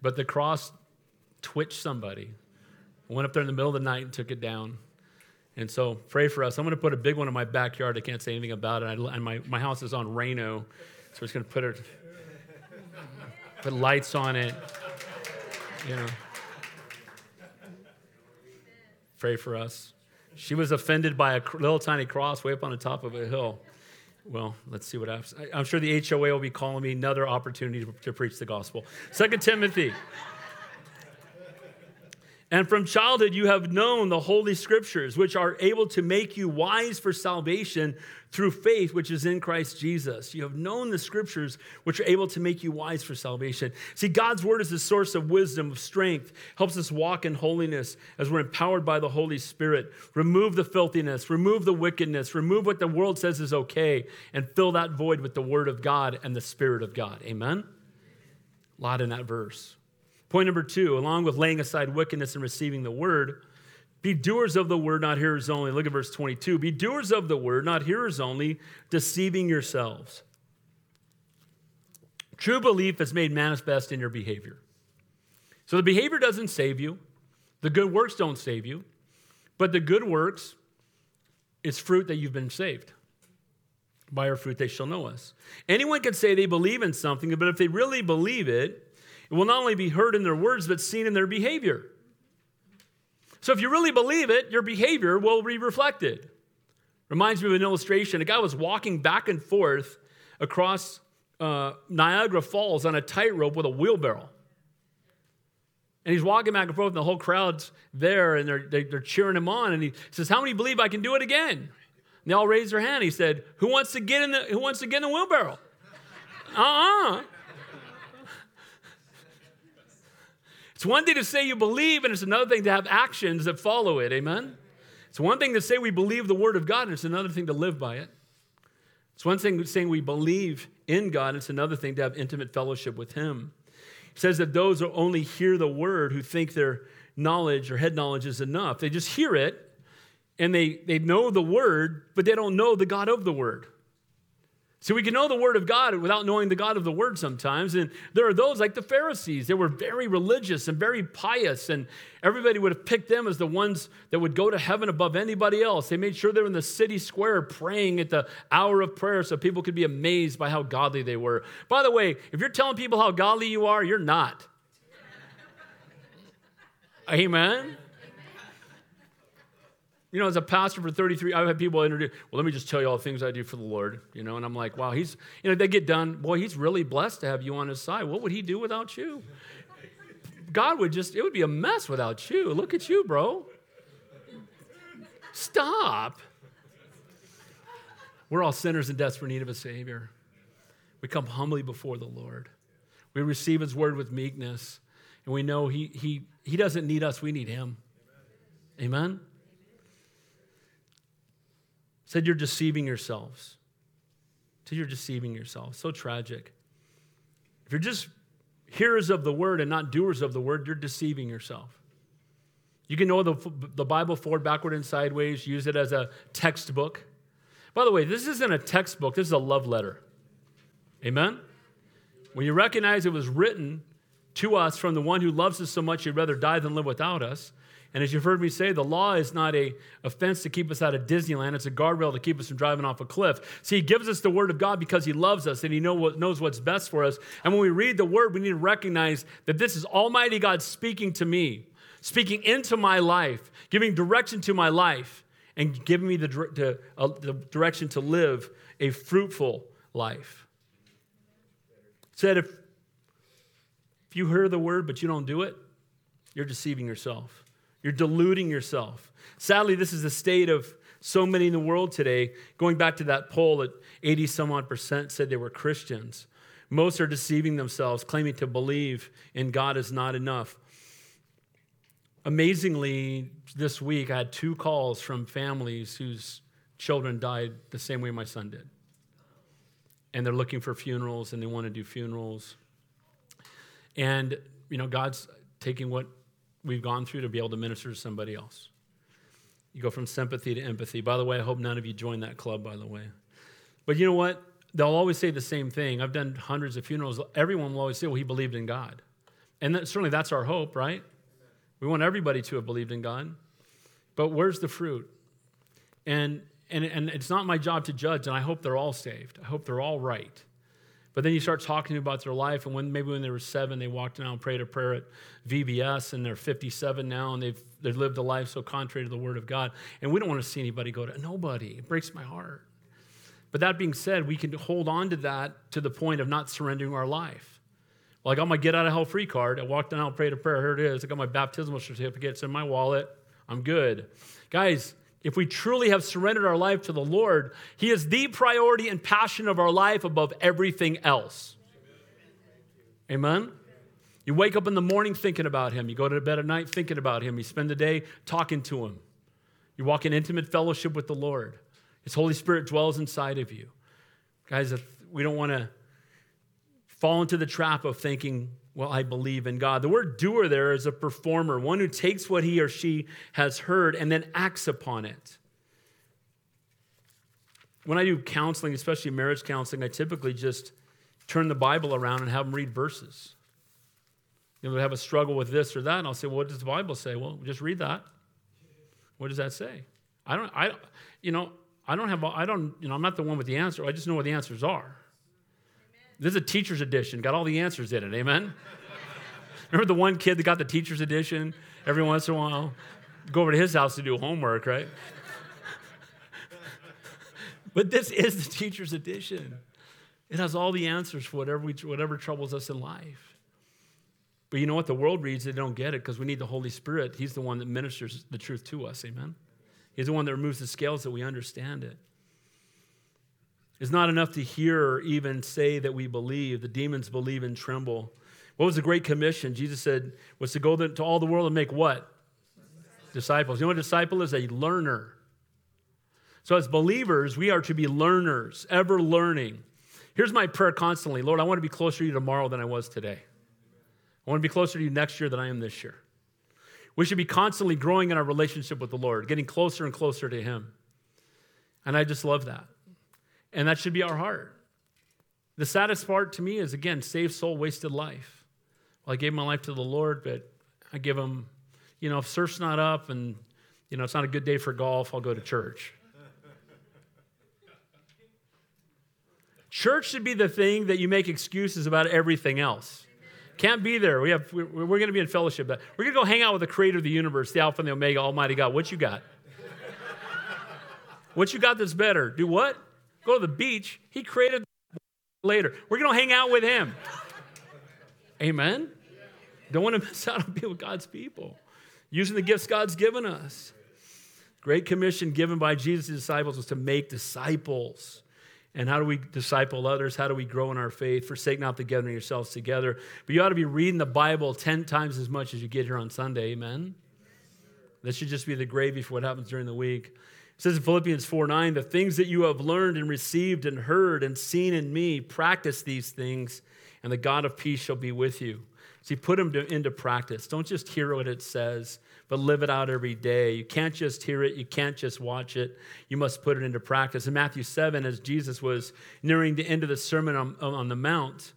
But the cross twitched somebody. went up there in the middle of the night and took it down. And so pray for us. I'm going to put a big one in my backyard. I can't say anything about it. and my, my house is on Reno, so we're just going to put it, put lights on it. You know. Pray for us. She was offended by a little tiny cross way up on the top of a hill. Well, let's see what happens. I'm sure the HOA will be calling me another opportunity to preach the gospel. Second Timothy. And from childhood you have known the holy scriptures, which are able to make you wise for salvation through faith which is in Christ Jesus. You have known the scriptures which are able to make you wise for salvation. See, God's word is the source of wisdom, of strength, helps us walk in holiness as we're empowered by the Holy Spirit. Remove the filthiness, remove the wickedness, remove what the world says is okay, and fill that void with the word of God and the Spirit of God. Amen? A lot in that verse. Point number two, along with laying aside wickedness and receiving the word, be doers of the word, not hearers only. Look at verse 22. Be doers of the word, not hearers only, deceiving yourselves. True belief is made manifest in your behavior. So the behavior doesn't save you, the good works don't save you, but the good works is fruit that you've been saved. By our fruit they shall know us. Anyone can say they believe in something, but if they really believe it, it will not only be heard in their words, but seen in their behavior. So if you really believe it, your behavior will be reflected. Reminds me of an illustration. A guy was walking back and forth across uh, Niagara Falls on a tightrope with a wheelbarrow. And he's walking back and forth, and the whole crowd's there, and they're, they're cheering him on. And he says, How many believe I can do it again? And they all raised their hand. He said, Who wants to get in the, who wants to get in the wheelbarrow? uh uh-uh. uh It's one thing to say you believe, and it's another thing to have actions that follow it. Amen? It's one thing to say we believe the Word of God, and it's another thing to live by it. It's one thing saying we believe in God, it's another thing to have intimate fellowship with Him. He says that those who only hear the Word, who think their knowledge or head knowledge is enough, they just hear it and they, they know the Word, but they don't know the God of the Word. So we can know the Word of God without knowing the God of the Word sometimes. And there are those like the Pharisees. They were very religious and very pious, and everybody would have picked them as the ones that would go to heaven above anybody else. They made sure they were in the city square praying at the hour of prayer so people could be amazed by how godly they were. By the way, if you're telling people how godly you are, you're not. Amen. You know, as a pastor for 33, I've had people introduce, well, let me just tell you all the things I do for the Lord, you know, and I'm like, wow, he's, you know, they get done, boy, he's really blessed to have you on his side. What would he do without you? God would just, it would be a mess without you. Look at you, bro. Stop. We're all sinners in desperate need of a Savior. We come humbly before the Lord. We receive His word with meekness. And we know he, he, he doesn't need us, we need him. Amen? Said you're deceiving yourselves. Said you're deceiving yourselves. So tragic. If you're just hearers of the word and not doers of the word, you're deceiving yourself. You can know the, the Bible forward, backward, and sideways, use it as a textbook. By the way, this isn't a textbook, this is a love letter. Amen? When you recognize it was written to us from the one who loves us so much he'd rather die than live without us. And as you've heard me say, the law is not a, a fence to keep us out of Disneyland. It's a guardrail to keep us from driving off a cliff. See, he gives us the word of God because he loves us and he know what, knows what's best for us. And when we read the word, we need to recognize that this is Almighty God speaking to me, speaking into my life, giving direction to my life, and giving me the, the, uh, the direction to live a fruitful life. Said if if you hear the word but you don't do it, you're deceiving yourself. You're deluding yourself. Sadly, this is the state of so many in the world today. Going back to that poll that 80 some odd percent said they were Christians. Most are deceiving themselves, claiming to believe in God is not enough. Amazingly, this week I had two calls from families whose children died the same way my son did. And they're looking for funerals and they want to do funerals. And, you know, God's taking what we've gone through to be able to minister to somebody else. You go from sympathy to empathy. By the way, I hope none of you join that club, by the way. But you know what? They'll always say the same thing. I've done hundreds of funerals. Everyone will always say, well, he believed in God. And that, certainly that's our hope, right? We want everybody to have believed in God. But where's the fruit? And, and, and it's not my job to judge, and I hope they're all saved. I hope they're all right. But then you start talking about their life, and when maybe when they were seven, they walked out and prayed a prayer at VBS, and they're 57 now, and they've they've lived a life so contrary to the Word of God. And we don't want to see anybody go to nobody. It breaks my heart. But that being said, we can hold on to that to the point of not surrendering our life. I got my get out of hell free card. I walked down, and prayed a prayer. Here it is. I got my baptismal certificate. It's in my wallet. I'm good. Guys, if we truly have surrendered our life to the Lord, He is the priority and passion of our life above everything else. Amen? You wake up in the morning thinking about Him. You go to bed at night thinking about Him. You spend the day talking to Him. You walk in intimate fellowship with the Lord. His Holy Spirit dwells inside of you. Guys, we don't want to fall into the trap of thinking well, I believe in God. The word doer there is a performer, one who takes what he or she has heard and then acts upon it. When I do counseling, especially marriage counseling, I typically just turn the Bible around and have them read verses. You know, they have a struggle with this or that, and I'll say, well, what does the Bible say? Well, just read that. What does that say? I don't, I, you know, I don't have, I don't, you know, I'm not the one with the answer. I just know what the answers are. This is a teacher's edition, got all the answers in it. Amen? Remember the one kid that got the teacher's edition every once in a while? Go over to his house to do homework, right? but this is the teacher's edition. It has all the answers for whatever, we, whatever troubles us in life. But you know what? The world reads, they don't get it because we need the Holy Spirit. He's the one that ministers the truth to us. Amen? He's the one that removes the scales that we understand it. It's not enough to hear or even say that we believe. The demons believe and tremble. What was the Great Commission? Jesus said, was to go to all the world and make what? Disciples. You know what a disciple is? A learner. So, as believers, we are to be learners, ever learning. Here's my prayer constantly Lord, I want to be closer to you tomorrow than I was today. I want to be closer to you next year than I am this year. We should be constantly growing in our relationship with the Lord, getting closer and closer to Him. And I just love that. And that should be our heart. The saddest part to me is, again, saved soul, wasted life. Well, I gave my life to the Lord, but I give him, you know, if surf's not up and, you know, it's not a good day for golf, I'll go to church. church should be the thing that you make excuses about everything else. Can't be there. We have, we're, going to be in fellowship. But we're going to go hang out with the creator of the universe, the Alpha and the Omega, Almighty God. What you got? what you got that's better? Do what? Go to the beach. He created later. We're going to hang out with him. Amen? Don't want to miss out on being with God's people. Using the gifts God's given us. Great commission given by Jesus' disciples was to make disciples. And how do we disciple others? How do we grow in our faith? Forsake not the gathering yourselves together. But you ought to be reading the Bible 10 times as much as you get here on Sunday. Amen? This should just be the gravy for what happens during the week. It says in Philippians 4 9, the things that you have learned and received and heard and seen in me, practice these things, and the God of peace shall be with you. See, put them to, into practice. Don't just hear what it says, but live it out every day. You can't just hear it, you can't just watch it. You must put it into practice. In Matthew 7, as Jesus was nearing the end of the Sermon on, on the Mount,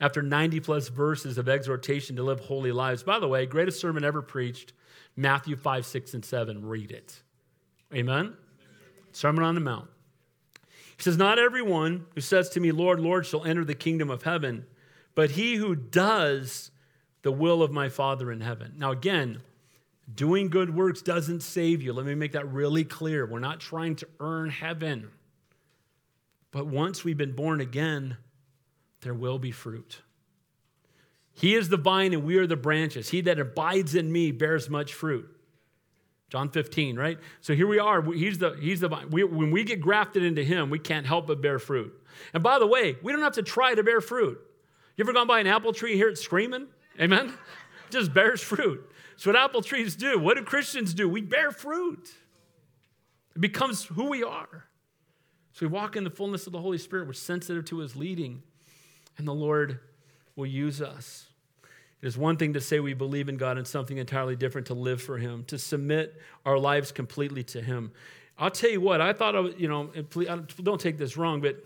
after 90 plus verses of exhortation to live holy lives, by the way, greatest sermon ever preached, Matthew 5, 6, and 7. Read it. Amen? Sermon on the Mount. He says, Not everyone who says to me, Lord, Lord, shall enter the kingdom of heaven, but he who does the will of my Father in heaven. Now, again, Doing good works doesn't save you. Let me make that really clear. We're not trying to earn heaven. But once we've been born again, there will be fruit. He is the vine and we are the branches. He that abides in me bears much fruit. John 15, right? So here we are. He's the, he's the. We, when we get grafted into him, we can't help but bear fruit. And by the way, we don't have to try to bear fruit. You ever gone by an apple tree hear it screaming? Amen? Just bears fruit. It's what apple trees do. What do Christians do? We bear fruit. It becomes who we are. So we walk in the fullness of the Holy Spirit. We're sensitive to his leading, and the Lord will use us. It is one thing to say we believe in God and something entirely different to live for him, to submit our lives completely to him. I'll tell you what, I thought, I, you know, please, don't take this wrong, but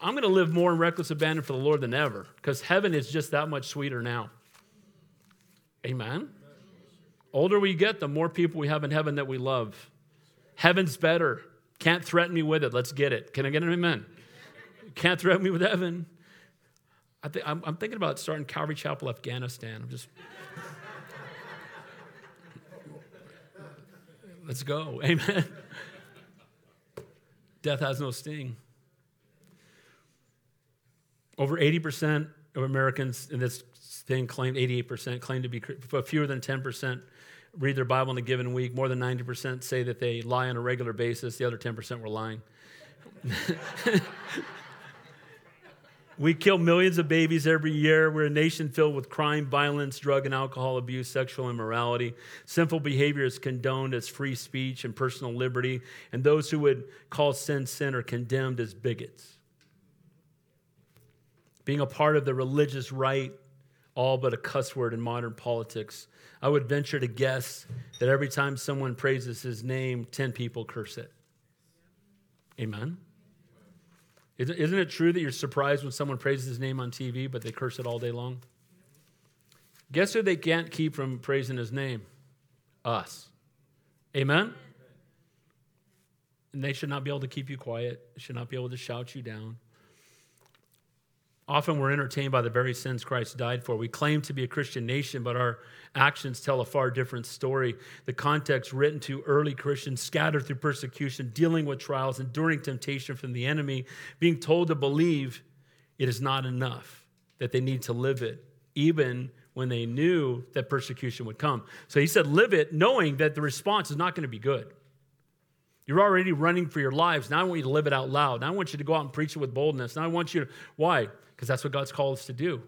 I'm going to live more in reckless abandon for the Lord than ever because heaven is just that much sweeter now. Amen. Older we get, the more people we have in heaven that we love. Heaven's better. Can't threaten me with it. Let's get it. Can I get an amen? Can't threaten me with heaven. I think, I'm, I'm thinking about starting Calvary Chapel, Afghanistan. I'm just. Let's go. Amen. Death has no sting. Over 80% of Americans in this thing claim, 88% claim to be, fewer than 10% read their Bible in a given week. More than 90% say that they lie on a regular basis. The other 10% were lying. we kill millions of babies every year. We're a nation filled with crime, violence, drug and alcohol abuse, sexual immorality. Sinful behavior is condoned as free speech and personal liberty, and those who would call sin sin are condemned as bigots. Being a part of the religious right, all but a cuss word in modern politics. I would venture to guess that every time someone praises his name, 10 people curse it. Amen? Isn't it true that you're surprised when someone praises his name on TV, but they curse it all day long? Guess who they can't keep from praising his name? Us. Amen? And they should not be able to keep you quiet, should not be able to shout you down. Often we're entertained by the very sins Christ died for. We claim to be a Christian nation, but our actions tell a far different story. The context written to early Christians scattered through persecution, dealing with trials, enduring temptation from the enemy, being told to believe it is not enough, that they need to live it, even when they knew that persecution would come. So he said, Live it, knowing that the response is not going to be good. You're already running for your lives. Now I want you to live it out loud. Now I want you to go out and preach it with boldness. Now I want you to, why? Because that's what God's called us to do.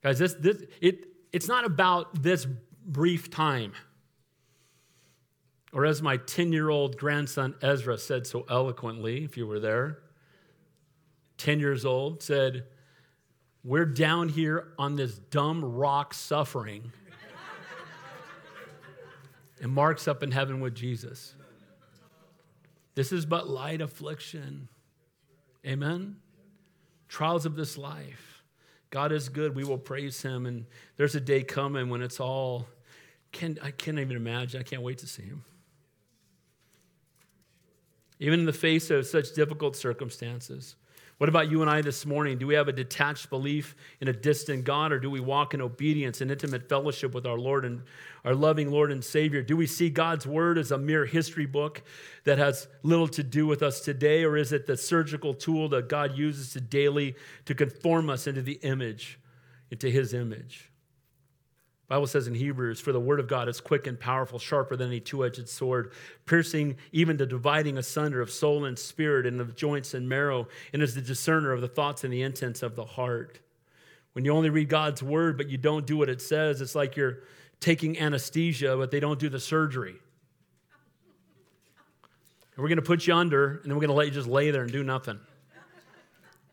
Guys, this, this, it, it's not about this brief time. Or as my 10 year old grandson Ezra said so eloquently, if you were there, 10 years old, said, We're down here on this dumb rock suffering. and Mark's up in heaven with Jesus. This is but light affliction. Amen? Trials of this life. God is good. We will praise him. And there's a day coming when it's all, can, I can't even imagine. I can't wait to see him. Even in the face of such difficult circumstances. What about you and I this morning? Do we have a detached belief in a distant God, or do we walk in obedience and intimate fellowship with our Lord and our loving Lord and Savior? Do we see God's Word as a mere history book that has little to do with us today, or is it the surgical tool that God uses to daily to conform us into the image, into His image? Bible says in Hebrews, for the word of God is quick and powerful, sharper than any two-edged sword, piercing even to dividing asunder of soul and spirit and of joints and marrow, and is the discerner of the thoughts and the intents of the heart. When you only read God's word, but you don't do what it says, it's like you're taking anesthesia, but they don't do the surgery. And we're going to put you under, and then we're going to let you just lay there and do nothing.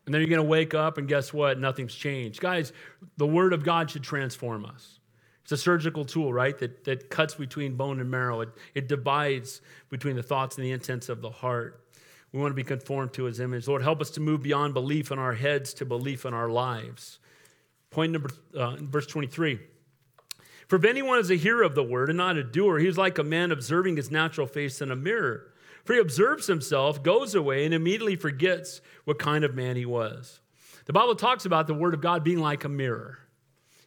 And then you're going to wake up, and guess what? Nothing's changed. Guys, the Word of God should transform us. It's a surgical tool, right? That, that cuts between bone and marrow. It, it divides between the thoughts and the intents of the heart. We want to be conformed to his image. Lord, help us to move beyond belief in our heads to belief in our lives. Point number, uh, verse 23. For if anyone is a hearer of the word and not a doer, he is like a man observing his natural face in a mirror. For he observes himself, goes away, and immediately forgets what kind of man he was. The Bible talks about the word of God being like a mirror,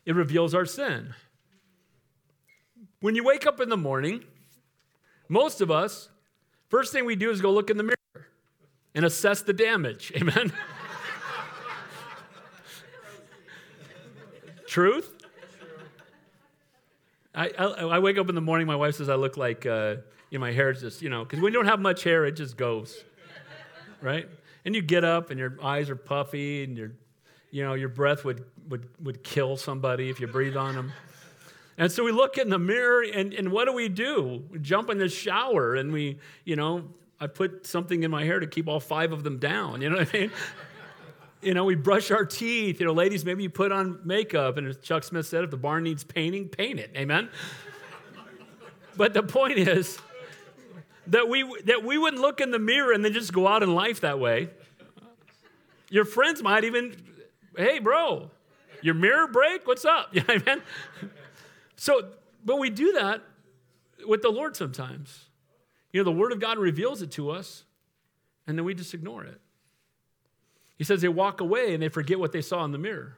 it reveals our sin. When you wake up in the morning, most of us, first thing we do is go look in the mirror and assess the damage. Amen? Truth? I, I, I, wake up in the morning, my wife says I look like, uh, you know, my hair is just, you know, because when you don't have much hair, it just goes, right? And you get up and your eyes are puffy and your, you know, your breath would, would, would kill somebody if you breathe on them. And so we look in the mirror, and, and what do we do? We jump in the shower, and we, you know, I put something in my hair to keep all five of them down. You know what I mean? you know, we brush our teeth. You know, ladies, maybe you put on makeup. And as Chuck Smith said, if the barn needs painting, paint it. Amen? but the point is that we, that we wouldn't look in the mirror and then just go out in life that way. Your friends might even, hey, bro, your mirror break? What's up? You know what I mean? So, but we do that with the Lord sometimes. You know, the Word of God reveals it to us, and then we just ignore it. He says they walk away and they forget what they saw in the mirror.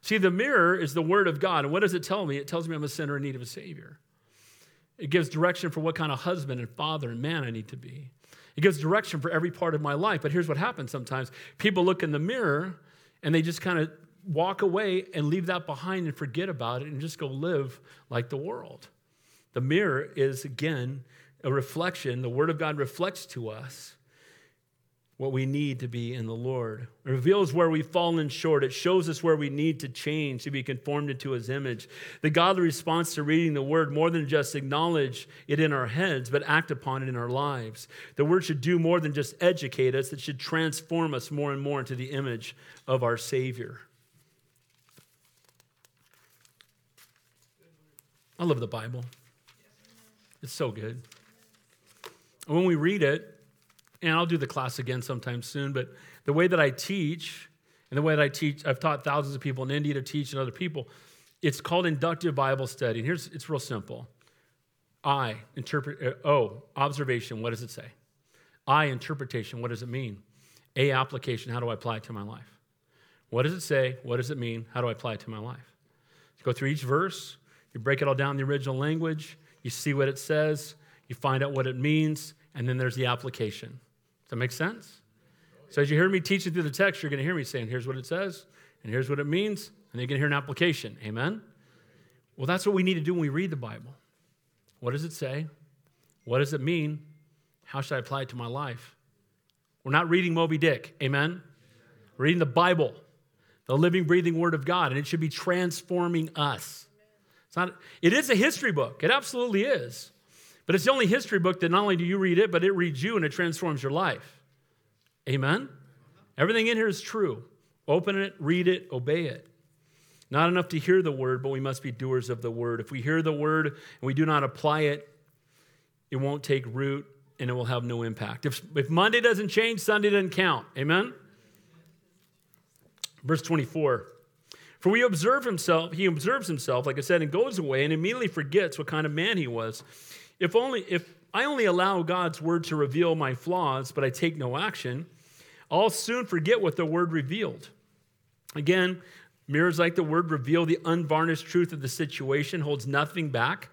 See, the mirror is the Word of God. And what does it tell me? It tells me I'm a sinner in need of a Savior. It gives direction for what kind of husband and father and man I need to be. It gives direction for every part of my life. But here's what happens sometimes people look in the mirror and they just kind of walk away and leave that behind and forget about it and just go live like the world. The mirror is, again, a reflection. The Word of God reflects to us what we need to be in the Lord. It reveals where we've fallen short. It shows us where we need to change to be conformed into His image. The godly response to reading the Word, more than just acknowledge it in our heads, but act upon it in our lives. The Word should do more than just educate us, it should transform us more and more into the image of our Savior. I love the Bible. It's so good. When we read it, and I'll do the class again sometime soon, but the way that I teach, and the way that I teach, I've taught thousands of people in India to teach and other people. It's called inductive Bible study. And here's it's real simple. I interpret uh, O observation, what does it say? I interpretation, what does it mean? A application, how do I apply it to my life? What does it say? What does it mean? How do I apply it to my life? Go through each verse, you break it all down in the original language, you see what it says, you find out what it means, and then there's the application. Does that make sense? So as you hear me teaching through the text, you're going to hear me saying, here's what it says, and here's what it means, and then you're going to hear an application. Amen? Well, that's what we need to do when we read the Bible. What does it say? What does it mean? How should I apply it to my life? We're not reading Moby Dick. Amen? We're reading the Bible, the living, breathing Word of God, and it should be transforming us. It's not, it is a history book. It absolutely is. But it's the only history book that not only do you read it, but it reads you and it transforms your life. Amen? Everything in here is true. Open it, read it, obey it. Not enough to hear the word, but we must be doers of the word. If we hear the word and we do not apply it, it won't take root and it will have no impact. If, if Monday doesn't change, Sunday doesn't count. Amen? Verse 24. For we observe himself, he observes himself, like I said, and goes away and immediately forgets what kind of man he was. If only if I only allow God's word to reveal my flaws, but I take no action, I'll soon forget what the word revealed. Again, mirrors like the word reveal the unvarnished truth of the situation, holds nothing back.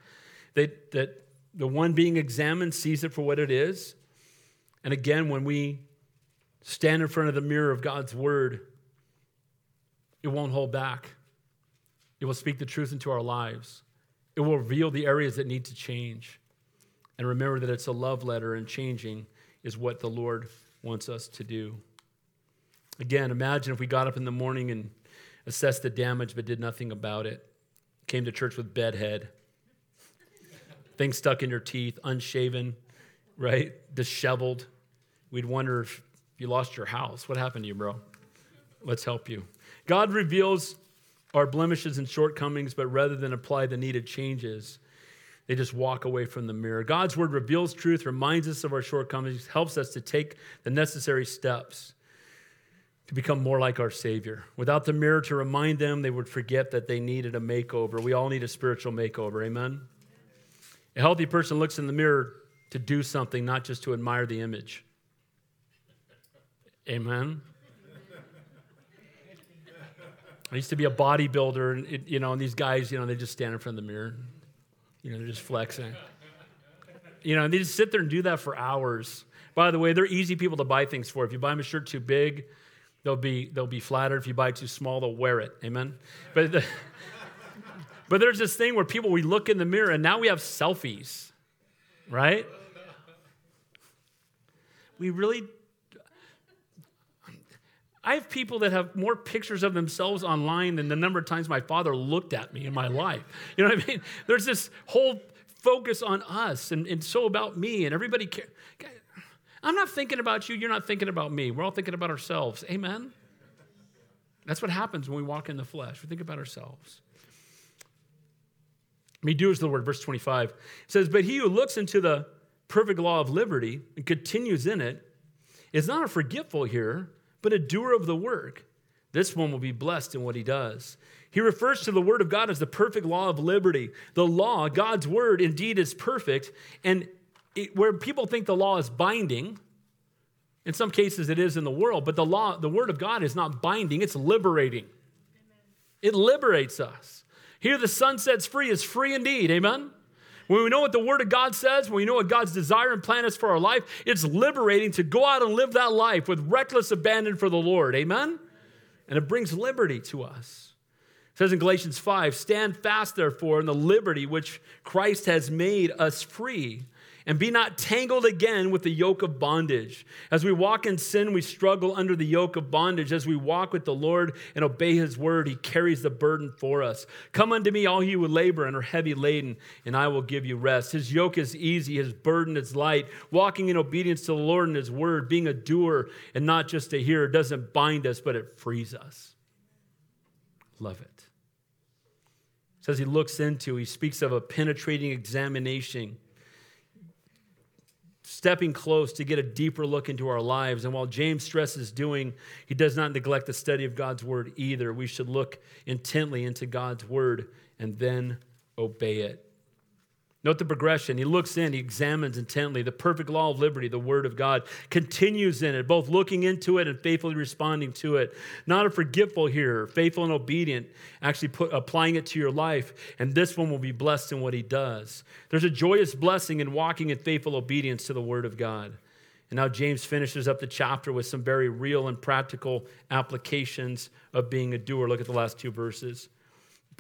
That, that the one being examined sees it for what it is. And again, when we stand in front of the mirror of God's word, it won't hold back. It will speak the truth into our lives. It will reveal the areas that need to change. And remember that it's a love letter, and changing is what the Lord wants us to do. Again, imagine if we got up in the morning and assessed the damage but did nothing about it. Came to church with bedhead, things stuck in your teeth, unshaven, right? Disheveled. We'd wonder if you lost your house. What happened to you, bro? Let's help you. God reveals our blemishes and shortcomings, but rather than apply the needed changes, they just walk away from the mirror. God's word reveals truth, reminds us of our shortcomings, helps us to take the necessary steps to become more like our Savior. Without the mirror to remind them, they would forget that they needed a makeover. We all need a spiritual makeover. Amen? A healthy person looks in the mirror to do something, not just to admire the image. Amen? I used to be a bodybuilder, and it, you know, and these guys, you know, they just stand in front of the mirror. You know, they're just flexing. You know, and they just sit there and do that for hours. By the way, they're easy people to buy things for. If you buy them a shirt too big, they'll be they'll be flattered. If you buy it too small, they'll wear it. Amen. But the, but there's this thing where people we look in the mirror and now we have selfies, right? We really I have people that have more pictures of themselves online than the number of times my father looked at me in my life. You know what I mean? There's this whole focus on us and, and so about me, and everybody cares. I'm not thinking about you, you're not thinking about me. We're all thinking about ourselves. Amen? That's what happens when we walk in the flesh. We think about ourselves. Me do is the word, verse 25. It says, But he who looks into the perfect law of liberty and continues in it is not a forgetful hearer but a doer of the work. This one will be blessed in what he does. He refers to the word of God as the perfect law of liberty. The law, God's word, indeed is perfect. And it, where people think the law is binding, in some cases it is in the world, but the law, the word of God is not binding, it's liberating. It liberates us. Here the Son sets free is free indeed. Amen? When we know what the Word of God says, when we know what God's desire and plan is for our life, it's liberating to go out and live that life with reckless abandon for the Lord. Amen? And it brings liberty to us. It says in Galatians 5 Stand fast, therefore, in the liberty which Christ has made us free and be not tangled again with the yoke of bondage. As we walk in sin, we struggle under the yoke of bondage. As we walk with the Lord and obey his word, he carries the burden for us. Come unto me, all you who labor and are heavy laden, and I will give you rest. His yoke is easy, his burden is light. Walking in obedience to the Lord and his word, being a doer and not just a hearer, doesn't bind us, but it frees us. Love it. says he looks into, he speaks of a penetrating examination stepping close to get a deeper look into our lives. And while James stresses doing, he does not neglect the study of God's word either. We should look intently into God's word and then obey it. Note the progression. He looks in, he examines intently. The perfect law of liberty, the word of God, continues in it, both looking into it and faithfully responding to it. Not a forgetful hearer, faithful and obedient, actually put, applying it to your life. And this one will be blessed in what he does. There's a joyous blessing in walking in faithful obedience to the word of God. And now James finishes up the chapter with some very real and practical applications of being a doer. Look at the last two verses.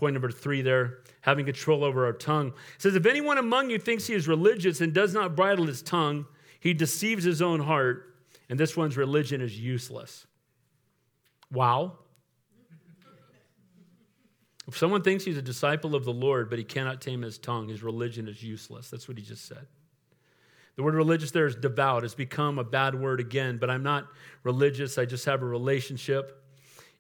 Point number three there, having control over our tongue. It says, If anyone among you thinks he is religious and does not bridle his tongue, he deceives his own heart, and this one's religion is useless. Wow. If someone thinks he's a disciple of the Lord, but he cannot tame his tongue, his religion is useless. That's what he just said. The word religious there is devout. It's become a bad word again, but I'm not religious. I just have a relationship.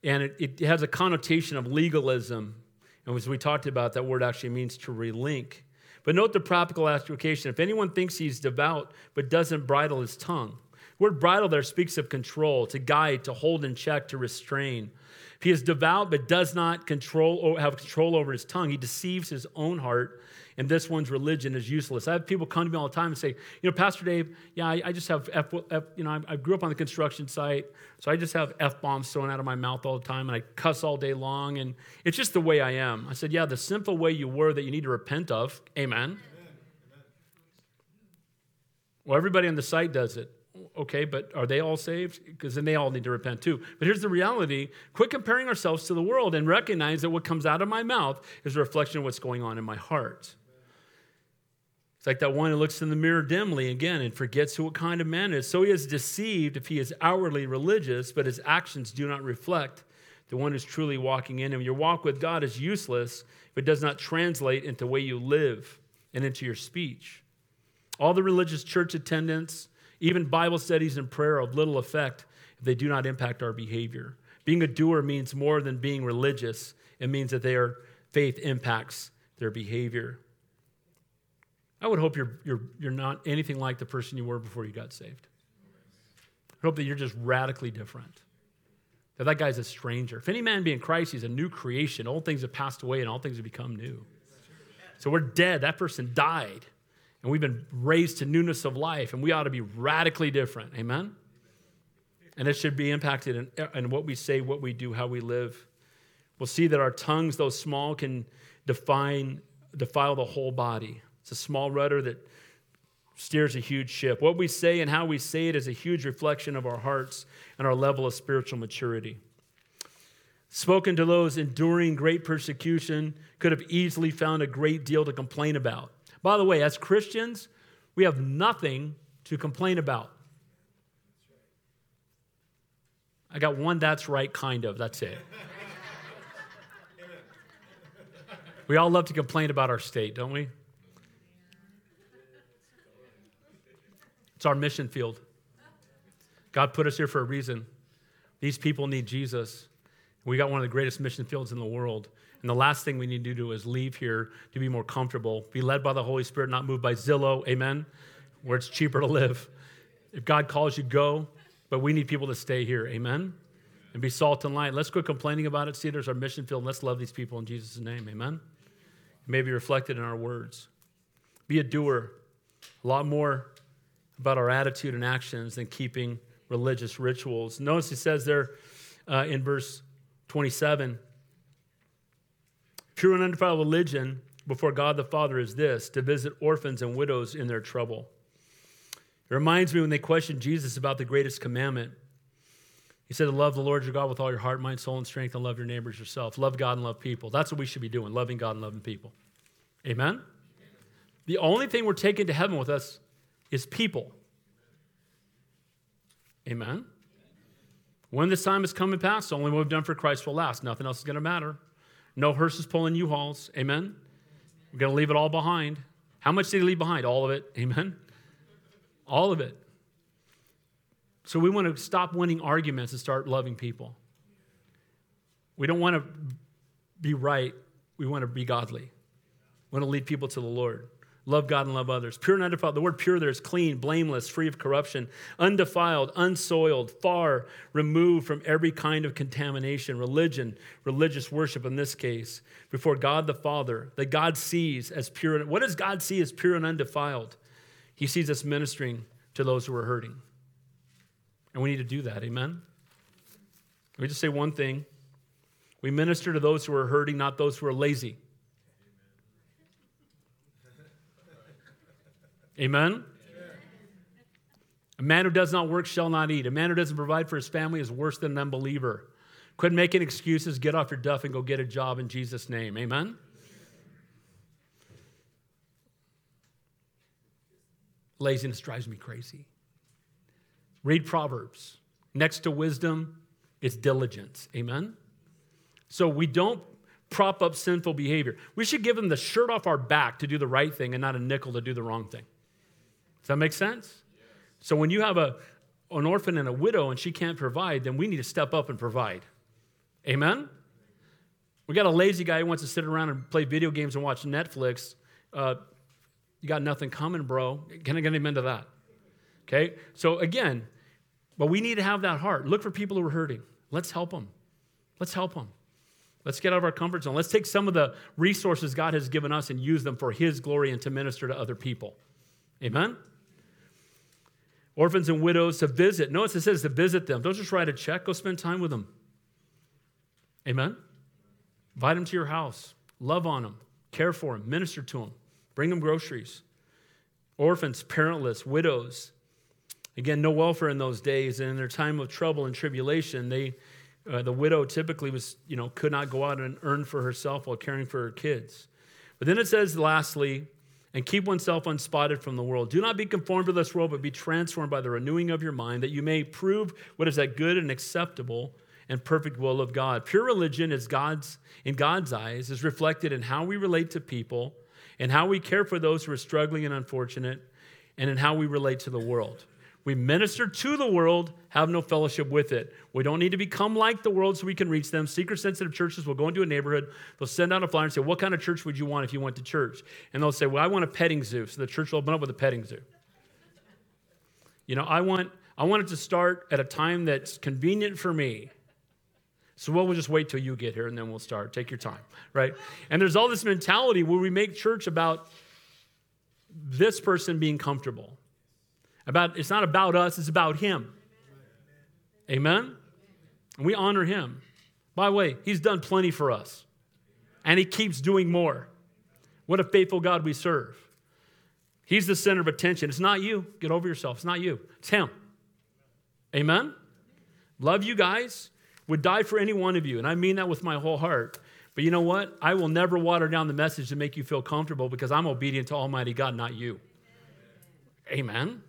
And it, it has a connotation of legalism and as we talked about, that word actually means to relink. But note the practical application. If anyone thinks he's devout but doesn't bridle his tongue, word bridle there speaks of control, to guide, to hold in check, to restrain. If he is devout but does not control or have control over his tongue, he deceives his own heart and this one's religion is useless. I have people come to me all the time and say, you know, Pastor Dave, yeah, I, I just have F, F, you know, I, I, grew up on the construction site, so I just have F bombs thrown out of my mouth all the time, and I cuss all day long, and it's just the way I am. I said, yeah, the simple way you were that you need to repent of. Amen. Amen. Well, everybody on the site does it. Okay, but are they all saved? Because then they all need to repent too. But here's the reality quit comparing ourselves to the world and recognize that what comes out of my mouth is a reflection of what's going on in my heart. It's like that one who looks in the mirror dimly again and forgets who what kind of man is. So he is deceived if he is outwardly religious, but his actions do not reflect the one who's truly walking in him. Your walk with God is useless if it does not translate into the way you live and into your speech. All the religious church attendance, even Bible studies and prayer, are of little effect if they do not impact our behavior. Being a doer means more than being religious, it means that their faith impacts their behavior. I would hope you're, you're, you're not anything like the person you were before you got saved. I hope that you're just radically different. That that guy's a stranger. If any man be in Christ, he's a new creation. Old things have passed away and all things have become new. So we're dead. That person died. And we've been raised to newness of life, and we ought to be radically different. Amen? And it should be impacted in, in what we say, what we do, how we live. We'll see that our tongues, though small, can define, defile the whole body. It's a small rudder that steers a huge ship. What we say and how we say it is a huge reflection of our hearts and our level of spiritual maturity. Spoken to those enduring great persecution could have easily found a great deal to complain about. By the way, as Christians, we have nothing to complain about. I got one that's right, kind of. That's it. we all love to complain about our state, don't we? It's our mission field. God put us here for a reason. These people need Jesus. We got one of the greatest mission fields in the world. And the last thing we need to do is leave here to be more comfortable, be led by the Holy Spirit, not moved by Zillow, amen, where it's cheaper to live. If God calls you, go, but we need people to stay here, amen, and be salt and light. Let's quit complaining about it. See, there's our mission field. Let's love these people in Jesus' name, amen. It may be reflected in our words. Be a doer. A lot more about our attitude and actions than keeping religious rituals. Notice he says there uh, in verse 27 Pure and undefiled religion before God the Father is this to visit orphans and widows in their trouble. It reminds me when they questioned Jesus about the greatest commandment. He said to love the Lord your God with all your heart, mind, soul, and strength, and love your neighbors yourself. Love God and love people. That's what we should be doing, loving God and loving people. Amen? Amen. The only thing we're taking to heaven with us is people. Amen? When this time has come and passed, only what we've done for Christ will last. Nothing else is going to matter. No hearses pulling U-Hauls. Amen? We're going to leave it all behind. How much did he leave behind? All of it. Amen? All of it. So we want to stop winning arguments and start loving people. We don't want to be right. We want to be godly. We want to lead people to the Lord. Love God and love others. Pure and undefiled. The word pure there is clean, blameless, free of corruption, undefiled, unsoiled, far removed from every kind of contamination, religion, religious worship in this case, before God the Father, that God sees as pure. And, What does God see as pure and undefiled? He sees us ministering to those who are hurting. And we need to do that. Amen? Let me just say one thing. We minister to those who are hurting, not those who are lazy. Amen? A man who does not work shall not eat. A man who doesn't provide for his family is worse than an unbeliever. Quit making excuses. Get off your duff and go get a job in Jesus' name. Amen? Laziness drives me crazy. Read Proverbs. Next to wisdom is diligence. Amen? So we don't prop up sinful behavior. We should give them the shirt off our back to do the right thing and not a nickel to do the wrong thing. That make sense? So when you have a, an orphan and a widow and she can't provide, then we need to step up and provide. Amen? We got a lazy guy who wants to sit around and play video games and watch Netflix. Uh, you got nothing coming, bro. Can I get him into that? Okay? So again, but we need to have that heart. Look for people who are hurting. Let's help them. Let's help them. Let's get out of our comfort zone. Let's take some of the resources God has given us and use them for His glory and to minister to other people. Amen? Orphans and widows to visit. Notice it says to visit them. Don't just write a check, go spend time with them. Amen? Invite them to your house, love on them, care for them, minister to them, bring them groceries. Orphans, parentless, widows. Again, no welfare in those days, and in their time of trouble and tribulation, they, uh, the widow typically was, you know, could not go out and earn for herself while caring for her kids. But then it says, lastly, and keep oneself unspotted from the world. Do not be conformed to this world, but be transformed by the renewing of your mind, that you may prove what is that good and acceptable and perfect will of God. Pure religion is God's in God's eyes is reflected in how we relate to people and how we care for those who are struggling and unfortunate and in how we relate to the world. We minister to the world, have no fellowship with it. We don't need to become like the world so we can reach them. Seeker sensitive churches will go into a neighborhood, they'll send out a flyer and say, What kind of church would you want if you went to church? And they'll say, Well, I want a petting zoo. So the church will open up with a petting zoo. You know, I want, I want it to start at a time that's convenient for me. So we'll just wait till you get here and then we'll start. Take your time, right? And there's all this mentality where we make church about this person being comfortable. About it's not about us, it's about him. Amen. And we honor him. By the way, he's done plenty for us. And he keeps doing more. What a faithful God we serve. He's the center of attention. It's not you. Get over yourself. It's not you. It's him. Amen. Love you guys. Would die for any one of you. And I mean that with my whole heart. But you know what? I will never water down the message to make you feel comfortable because I'm obedient to Almighty God, not you. Amen.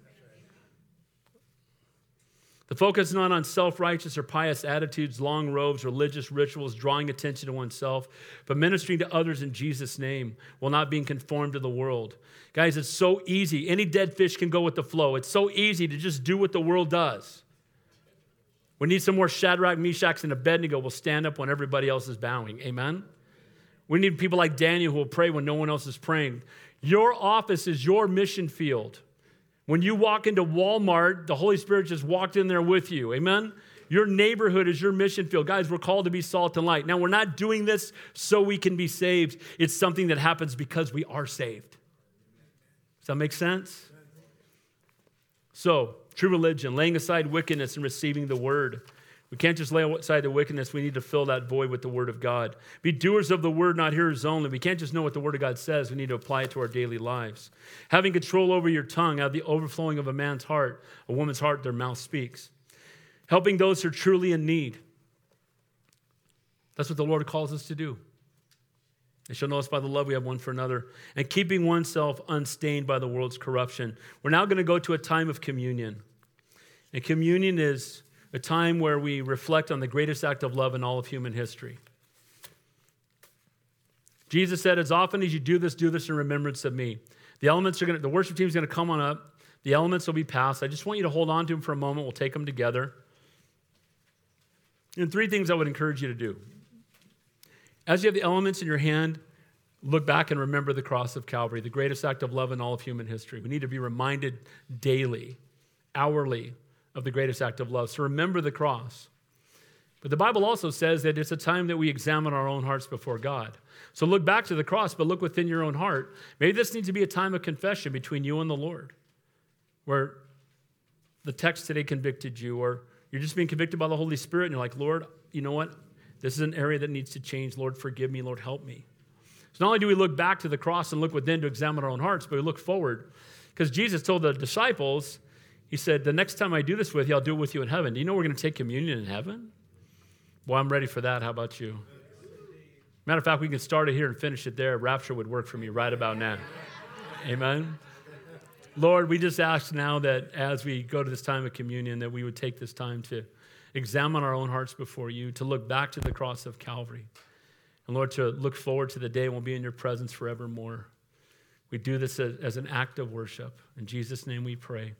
The focus is not on self righteous or pious attitudes, long robes, religious rituals, drawing attention to oneself, but ministering to others in Jesus' name while not being conformed to the world. Guys, it's so easy. Any dead fish can go with the flow. It's so easy to just do what the world does. We need some more Shadrach, Meshachs, and Abednego will stand up when everybody else is bowing. Amen? We need people like Daniel who will pray when no one else is praying. Your office is your mission field. When you walk into Walmart, the Holy Spirit just walked in there with you. Amen? Your neighborhood is your mission field. Guys, we're called to be salt and light. Now, we're not doing this so we can be saved, it's something that happens because we are saved. Does that make sense? So, true religion, laying aside wickedness and receiving the word. We can't just lay aside the wickedness. We need to fill that void with the Word of God. Be doers of the Word, not hearers only. We can't just know what the Word of God says. We need to apply it to our daily lives. Having control over your tongue, out of the overflowing of a man's heart, a woman's heart, their mouth speaks. Helping those who are truly in need. That's what the Lord calls us to do. They shall know us by the love we have one for another, and keeping oneself unstained by the world's corruption. We're now going to go to a time of communion. And communion is a time where we reflect on the greatest act of love in all of human history. Jesus said, As often as you do this, do this in remembrance of me. The elements are going to, the worship team is going to come on up. The elements will be passed. I just want you to hold on to them for a moment. We'll take them together. And three things I would encourage you to do. As you have the elements in your hand, look back and remember the cross of Calvary, the greatest act of love in all of human history. We need to be reminded daily, hourly, of the greatest act of love. So remember the cross. But the Bible also says that it's a time that we examine our own hearts before God. So look back to the cross, but look within your own heart. Maybe this needs to be a time of confession between you and the Lord, where the text today convicted you, or you're just being convicted by the Holy Spirit, and you're like, Lord, you know what? This is an area that needs to change. Lord, forgive me. Lord, help me. So not only do we look back to the cross and look within to examine our own hearts, but we look forward. Because Jesus told the disciples, he said, The next time I do this with you, I'll do it with you in heaven. Do you know we're going to take communion in heaven? Well, I'm ready for that. How about you? Matter of fact, we can start it here and finish it there. Rapture would work for me right about now. Amen. Lord, we just ask now that as we go to this time of communion, that we would take this time to examine our own hearts before you, to look back to the cross of Calvary. And Lord, to look forward to the day when we'll be in your presence forevermore. We do this as, as an act of worship. In Jesus' name we pray.